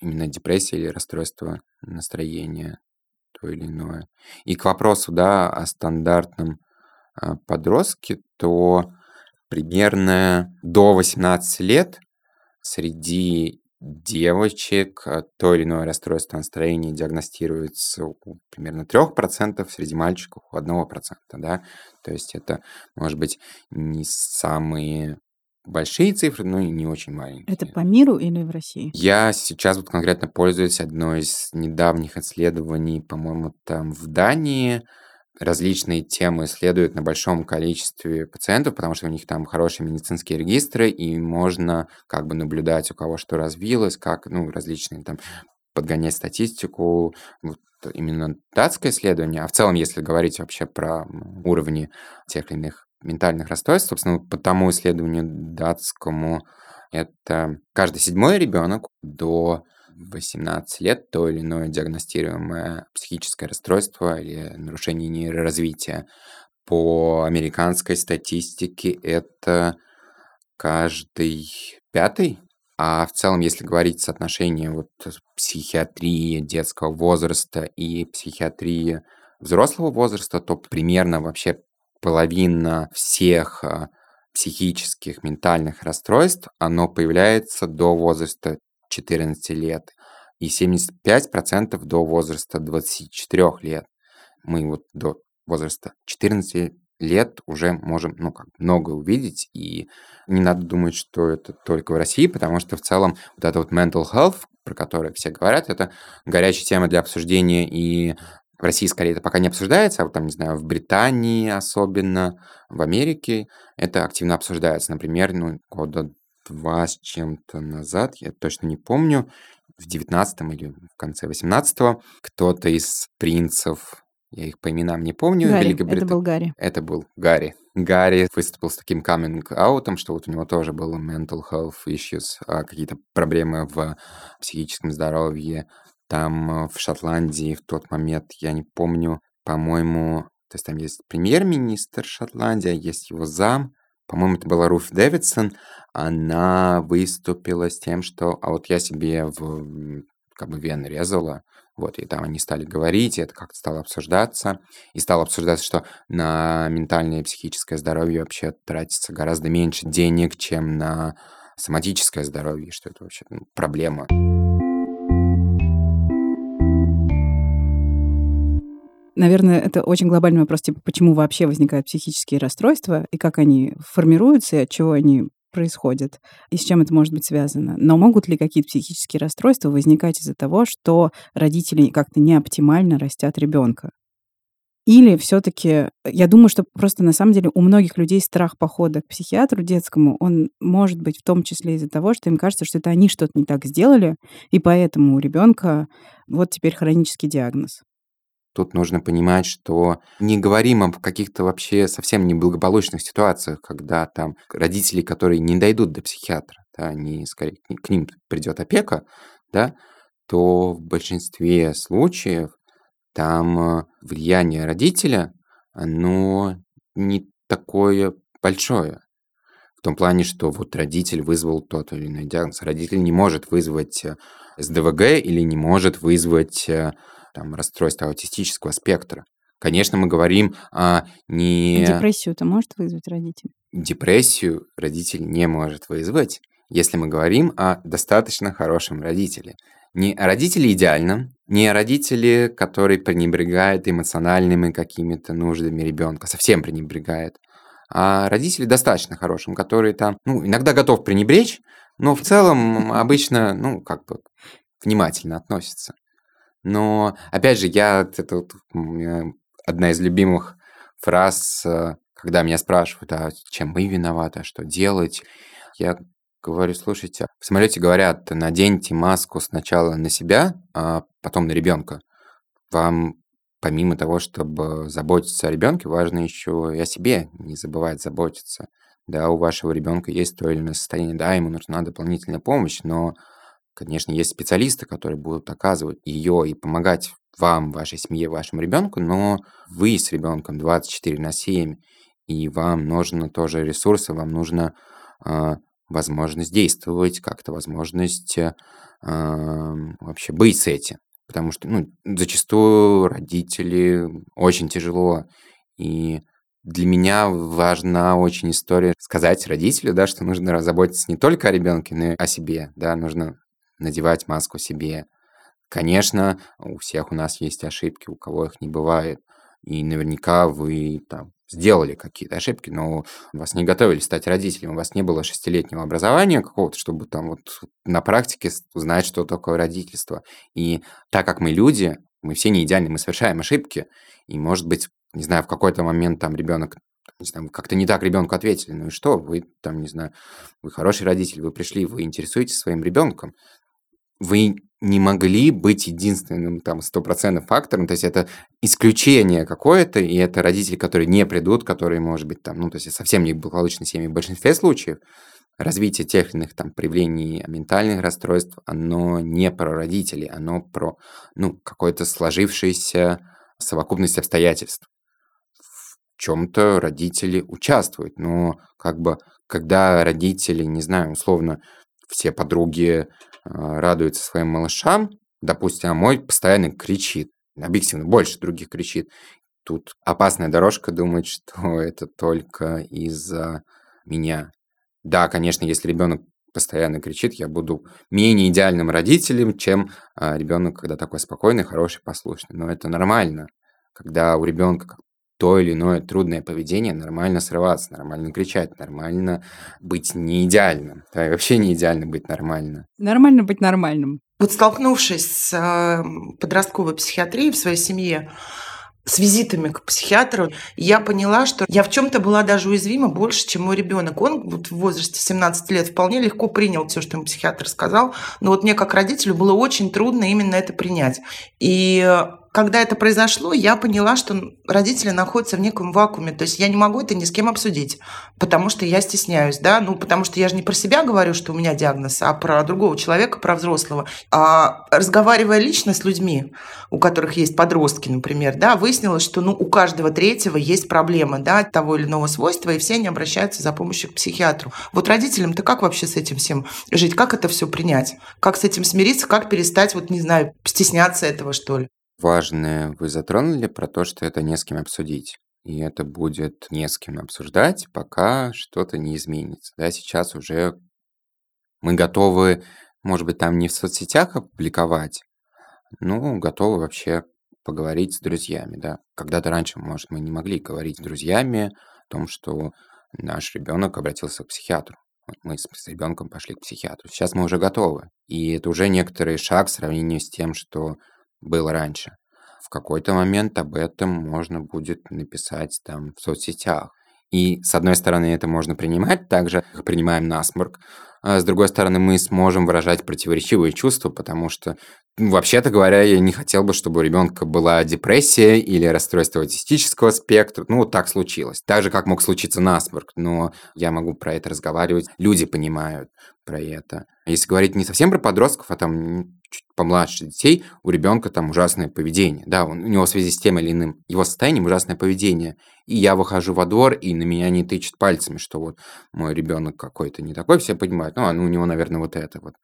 именно депрессия или расстройство настроения, то или иное. И к вопросу, да, о стандартном а, подростке, то примерно до 18 лет среди девочек э, то или иное расстройство настроения диагностируется у примерно 3%, среди мальчиков у 1%. Да? То есть это, может быть, не самые большие цифры, но и не очень маленькие. Это по миру или в России? Я сейчас вот конкретно пользуюсь одной из недавних исследований, по-моему, там в Дании, различные темы исследуют на большом количестве пациентов, потому что у них там хорошие медицинские регистры, и можно как бы наблюдать, у кого что развилось, как, ну, различные там подгонять статистику, вот именно датское исследование, а в целом, если говорить вообще про уровни тех или иных ментальных расстройств, собственно, по тому исследованию датскому, это каждый седьмой ребенок до 18 лет то или иное диагностируемое психическое расстройство или нарушение нейроразвития. По американской статистике это каждый пятый, а в целом, если говорить соотношение вот психиатрии детского возраста и психиатрии взрослого возраста, то примерно вообще половина всех а, психических, ментальных расстройств, оно появляется до возраста 14 лет и 75% до возраста 24 лет. Мы вот до возраста 14 лет уже можем, ну, как много увидеть, и не надо думать, что это только в России, потому что в целом вот это вот mental health, про который все говорят, это горячая тема для обсуждения, и в России скорее это пока не обсуждается, а вот там, не знаю, в Британии особенно, в Америке это активно обсуждается. Например, ну, года два с чем-то назад, я точно не помню, в 19 или в конце 18-го кто-то из принцев я их по именам не помню. Гарри, Великобрит... это был Гарри. Это был Гарри. Гарри выступил с таким каминг-аутом, что вот у него тоже было mental health issues, а какие-то проблемы в психическом здоровье. Там э, в Шотландии в тот момент, я не помню, по-моему, то есть там есть премьер-министр Шотландии, а есть его зам, по-моему, это была Руф Дэвидсон, она выступила с тем, что а вот я себе в как бы вены резала, вот, и там они стали говорить, и это как-то стало обсуждаться. И стало обсуждаться, что на ментальное и психическое здоровье вообще тратится гораздо меньше денег, чем на соматическое здоровье, что это вообще ну, проблема. Наверное, это очень глобальный вопрос, типа, почему вообще возникают психические расстройства, и как они формируются, и от чего они происходит и с чем это может быть связано. Но могут ли какие-то психические расстройства возникать из-за того, что родители как-то неоптимально растят ребенка? Или все-таки, я думаю, что просто на самом деле у многих людей страх похода к психиатру детскому, он может быть в том числе из-за того, что им кажется, что это они что-то не так сделали, и поэтому у ребенка вот теперь хронический диагноз. Тут нужно понимать, что не говорим об каких-то вообще совсем неблагополучных ситуациях, когда там родители, которые не дойдут до психиатра, да, они скорее к ним придет опека, да, то в большинстве случаев там э, влияние родителя, оно не такое большое. В том плане, что вот родитель вызвал тот или иной диагноз. Родитель не может вызвать э, СДВГ или не может вызвать э, там, расстройства аутистического спектра. Конечно, мы говорим о не... Депрессию-то может вызвать родитель? Депрессию родитель не может вызвать, если мы говорим о достаточно хорошем родителе. Не о родителе идеальном, не о родителе, который пренебрегает эмоциональными какими-то нуждами ребенка, совсем пренебрегает, а родители достаточно хорошим, который там, ну, иногда готов пренебречь, но в целом обычно, ну, как бы внимательно относится. Но, опять же, я... Это вот, одна из любимых фраз, э, когда меня спрашивают, а чем мы виноваты, а что делать? Я говорю, слушайте, в самолете говорят, наденьте маску сначала на себя, а потом на ребенка. Вам помимо того, чтобы заботиться о ребенке, важно еще и о себе не забывать заботиться. Да, у вашего ребенка есть то или иное состояние, да, ему нужна дополнительная помощь, но Конечно, есть специалисты, которые будут оказывать ее и помогать вам, вашей семье, вашему ребенку, но вы с ребенком 24 на 7, и вам нужно тоже ресурсы, вам нужно э, возможность действовать, как-то возможность э, вообще быть с этим. Потому что ну, зачастую родители очень тяжело. И для меня важна очень история сказать родителю, да, что нужно заботиться не только о ребенке, но и о себе. Да, нужно надевать маску себе. Конечно, у всех у нас есть ошибки, у кого их не бывает. И наверняка вы там сделали какие-то ошибки, но вас не готовили стать родителем, у вас не было шестилетнего образования какого-то, чтобы там вот на практике узнать, что такое родительство. И так как мы люди, мы все не идеальны, мы совершаем ошибки, и, может быть, не знаю, в какой-то момент там ребенок не знаю, как-то не так ребенку ответили. Ну и что? Вы там, не знаю, вы хороший родитель, вы пришли, вы интересуетесь своим ребенком вы не могли быть единственным там стопроцентным фактором, то есть это исключение какое-то, и это родители, которые не придут, которые, может быть, там, ну, то есть совсем не благополучные семьи в большинстве случаев, развитие тех или иных там проявлений ментальных расстройств, оно не про родителей, оно про, ну, какое-то сложившееся совокупность обстоятельств. В чем-то родители участвуют, но как бы, когда родители, не знаю, условно, все подруги а, радуется своим малышам, допустим, а мой постоянно кричит, объективно больше других кричит. Тут опасная дорожка думать, что <laughs> это только из-за меня. Да, конечно, если ребенок постоянно кричит, я буду менее идеальным родителем, чем а, ребенок, когда такой спокойный, хороший, послушный. Но это нормально, когда у ребенка то или иное трудное поведение, нормально срываться, нормально кричать, нормально быть не идеальным. Да, и вообще не идеально быть нормально. Нормально быть нормальным. Вот столкнувшись с э, подростковой психиатрией в своей семье, с визитами к психиатру, я поняла, что я в чем-то была даже уязвима больше, чем мой ребенок. Он вот в возрасте 17 лет вполне легко принял все, что ему психиатр сказал, но вот мне как родителю было очень трудно именно это принять. И когда это произошло, я поняла, что родители находятся в неком вакууме. То есть я не могу это ни с кем обсудить, потому что я стесняюсь, да, ну, потому что я же не про себя говорю, что у меня диагноз, а про другого человека, про взрослого. А разговаривая лично с людьми, у которых есть подростки, например, да, выяснилось, что, ну, у каждого третьего есть проблемы, да, того или иного свойства, и все они обращаются за помощью к психиатру. Вот родителям-то как вообще с этим всем жить? Как это все принять? Как с этим смириться? Как перестать, вот, не знаю, стесняться этого, что ли? Важное вы затронули про то, что это не с кем обсудить. И это будет не с кем обсуждать, пока что-то не изменится. Да, сейчас уже мы готовы, может быть, там не в соцсетях опубликовать, но готовы вообще поговорить с друзьями, да. Когда-то раньше, может, мы не могли говорить с друзьями о том, что наш ребенок обратился к психиатру. Мы с ребенком пошли к психиатру. Сейчас мы уже готовы. И это уже некоторый шаг в сравнении с тем, что было раньше. В какой-то момент об этом можно будет написать там в соцсетях. И, с одной стороны, это можно принимать, также принимаем насморк. А с другой стороны, мы сможем выражать противоречивые чувства, потому что, вообще-то говоря, я не хотел бы, чтобы у ребенка была депрессия или расстройство аутистического спектра. Ну, так случилось. Так же, как мог случиться насморк. Но я могу про это разговаривать. Люди понимают про это. Если говорить не совсем про подростков, а там чуть помладше детей, у ребенка там ужасное поведение. Да, он, у него в связи с тем или иным его состоянием ужасное поведение. И я выхожу во двор, и на меня не тычут пальцами, что вот мой ребенок какой-то не такой, все понимают, ну, а ну, у него, наверное, вот это вот.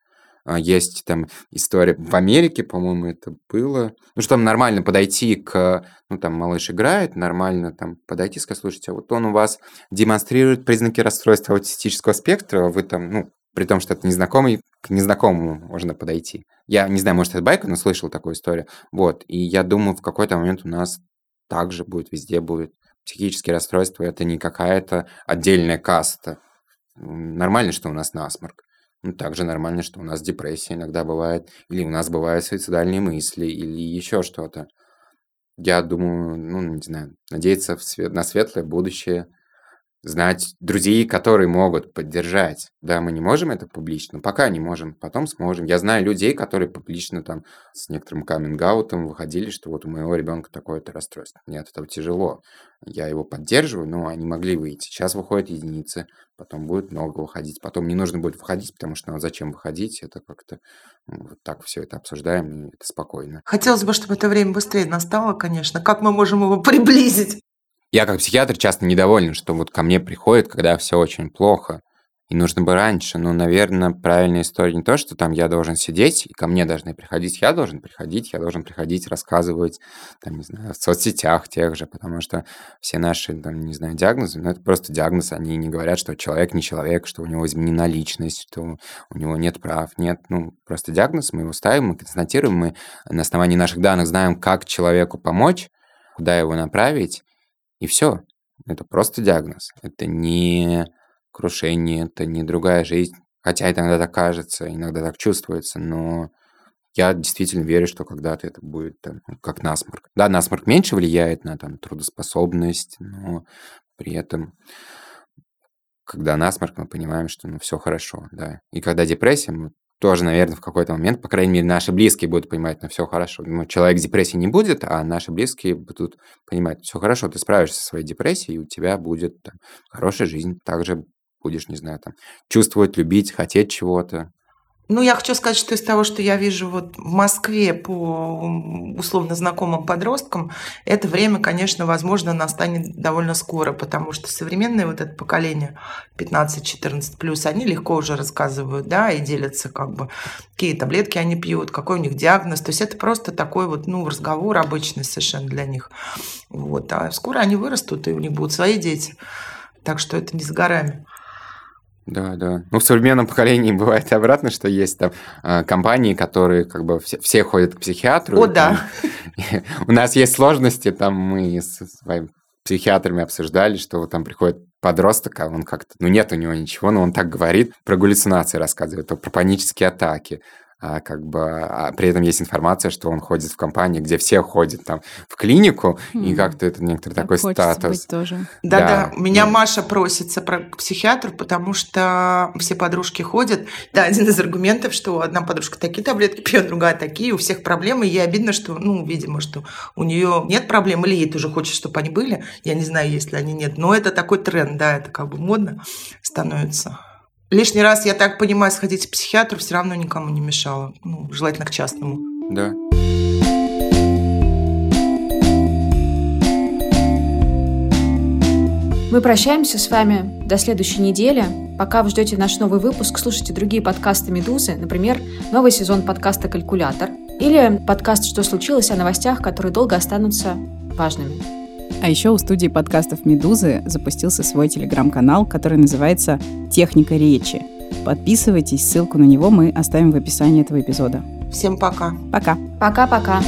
А есть там история в Америке, по-моему, это было. Ну, что там нормально подойти к... Ну, там малыш играет, нормально там подойти, сказать, слушайте, а вот он у вас демонстрирует признаки расстройства аутистического спектра, вы там, ну, при том, что это незнакомый, к незнакомому можно подойти. Я не знаю, может, это байка, но слышал такую историю. Вот, и я думаю, в какой-то момент у нас также будет, везде будет психические расстройства. Это не какая-то отдельная каста. Нормально, что у нас насморк. Ну, также нормально, что у нас депрессия иногда бывает, или у нас бывают суицидальные мысли, или еще что-то. Я думаю, ну, не знаю, надеяться в свет, на светлое будущее – знать друзей, которые могут поддержать. Да, мы не можем это публично, пока не можем, потом сможем. Я знаю людей, которые публично там с некоторым каминг-аутом выходили, что вот у моего ребенка такое-то расстройство. Нет, это тяжело. Я его поддерживаю, но они могли выйти. Сейчас выходят единицы, потом будет много выходить. Потом не нужно будет выходить, потому что ну, зачем выходить? Это как-то ну, вот так все это обсуждаем, и это спокойно. Хотелось бы, чтобы это время быстрее настало, конечно. Как мы можем его <laughs> приблизить? Я как психиатр часто недоволен, что вот ко мне приходят, когда все очень плохо, и нужно бы раньше. Но, наверное, правильная история не то, что там я должен сидеть, и ко мне должны приходить. Я должен приходить, я должен приходить, рассказывать, там, не знаю, в соцсетях тех же, потому что все наши, там, не знаю, диагнозы, ну, это просто диагноз, они не говорят, что человек не человек, что у него изменена личность, что у него нет прав, нет, ну, просто диагноз, мы его ставим, мы констатируем, мы на основании наших данных знаем, как человеку помочь, куда его направить, и все. Это просто диагноз. Это не крушение, это не другая жизнь. Хотя иногда так кажется, иногда так чувствуется, но я действительно верю, что когда-то это будет там, ну, как насморк. Да, насморк меньше влияет на там, трудоспособность, но при этом, когда насморк, мы понимаем, что ну, все хорошо. Да. И когда депрессия, мы тоже, наверное, в какой-то момент, по крайней мере, наши близкие будут понимать, ну, все хорошо. Ну, человек депрессии не будет, а наши близкие будут понимать, все хорошо, ты справишься со своей депрессией, и у тебя будет там, хорошая жизнь. Также будешь, не знаю, там, чувствовать, любить, хотеть чего-то. Ну, я хочу сказать, что из того, что я вижу вот в Москве по условно знакомым подросткам, это время, конечно, возможно, настанет довольно скоро, потому что современное вот это поколение 15-14 плюс, они легко уже рассказывают, да, и делятся как бы, какие таблетки они пьют, какой у них диагноз. То есть это просто такой вот, ну, разговор обычный совершенно для них. Вот. А скоро они вырастут, и у них будут свои дети. Так что это не с горами. Да, да. Ну, в современном поколении <laughs> бывает обратно, что есть там э, компании, которые как бы все, все ходят к психиатру. О, да. <laughs> у нас есть сложности, там мы с своим психиатрами обсуждали, что вот там приходит подросток, а он как-то, ну нет у него ничего, но он так говорит, про галлюцинации рассказывает, про панические атаки, а, как бы, а при этом есть информация, что он ходит в компании, где все ходят там в клинику, mm. и как-то это некоторый так такой статус. тоже. Да-да, да. меня Маша просится про к психиатру, потому что все подружки ходят. Да, один из аргументов, что одна подружка такие таблетки пьет, другая такие, у всех проблемы, и ей обидно, что, ну, видимо, что у нее нет проблем, или ей тоже хочется, чтобы они были. Я не знаю, если они нет, но это такой тренд, да, это как бы модно становится. Лишний раз, я так понимаю, сходить к психиатру все равно никому не мешало. Ну, желательно к частному. Да. Мы прощаемся с вами до следующей недели. Пока вы ждете наш новый выпуск, слушайте другие подкасты «Медузы», например, новый сезон подкаста «Калькулятор» или подкаст «Что случилось?» о новостях, которые долго останутся важными. А еще у студии подкастов «Медузы» запустился свой телеграм-канал, который называется «Техника речи». Подписывайтесь, ссылку на него мы оставим в описании этого эпизода. Всем пока. Пока. Пока-пока.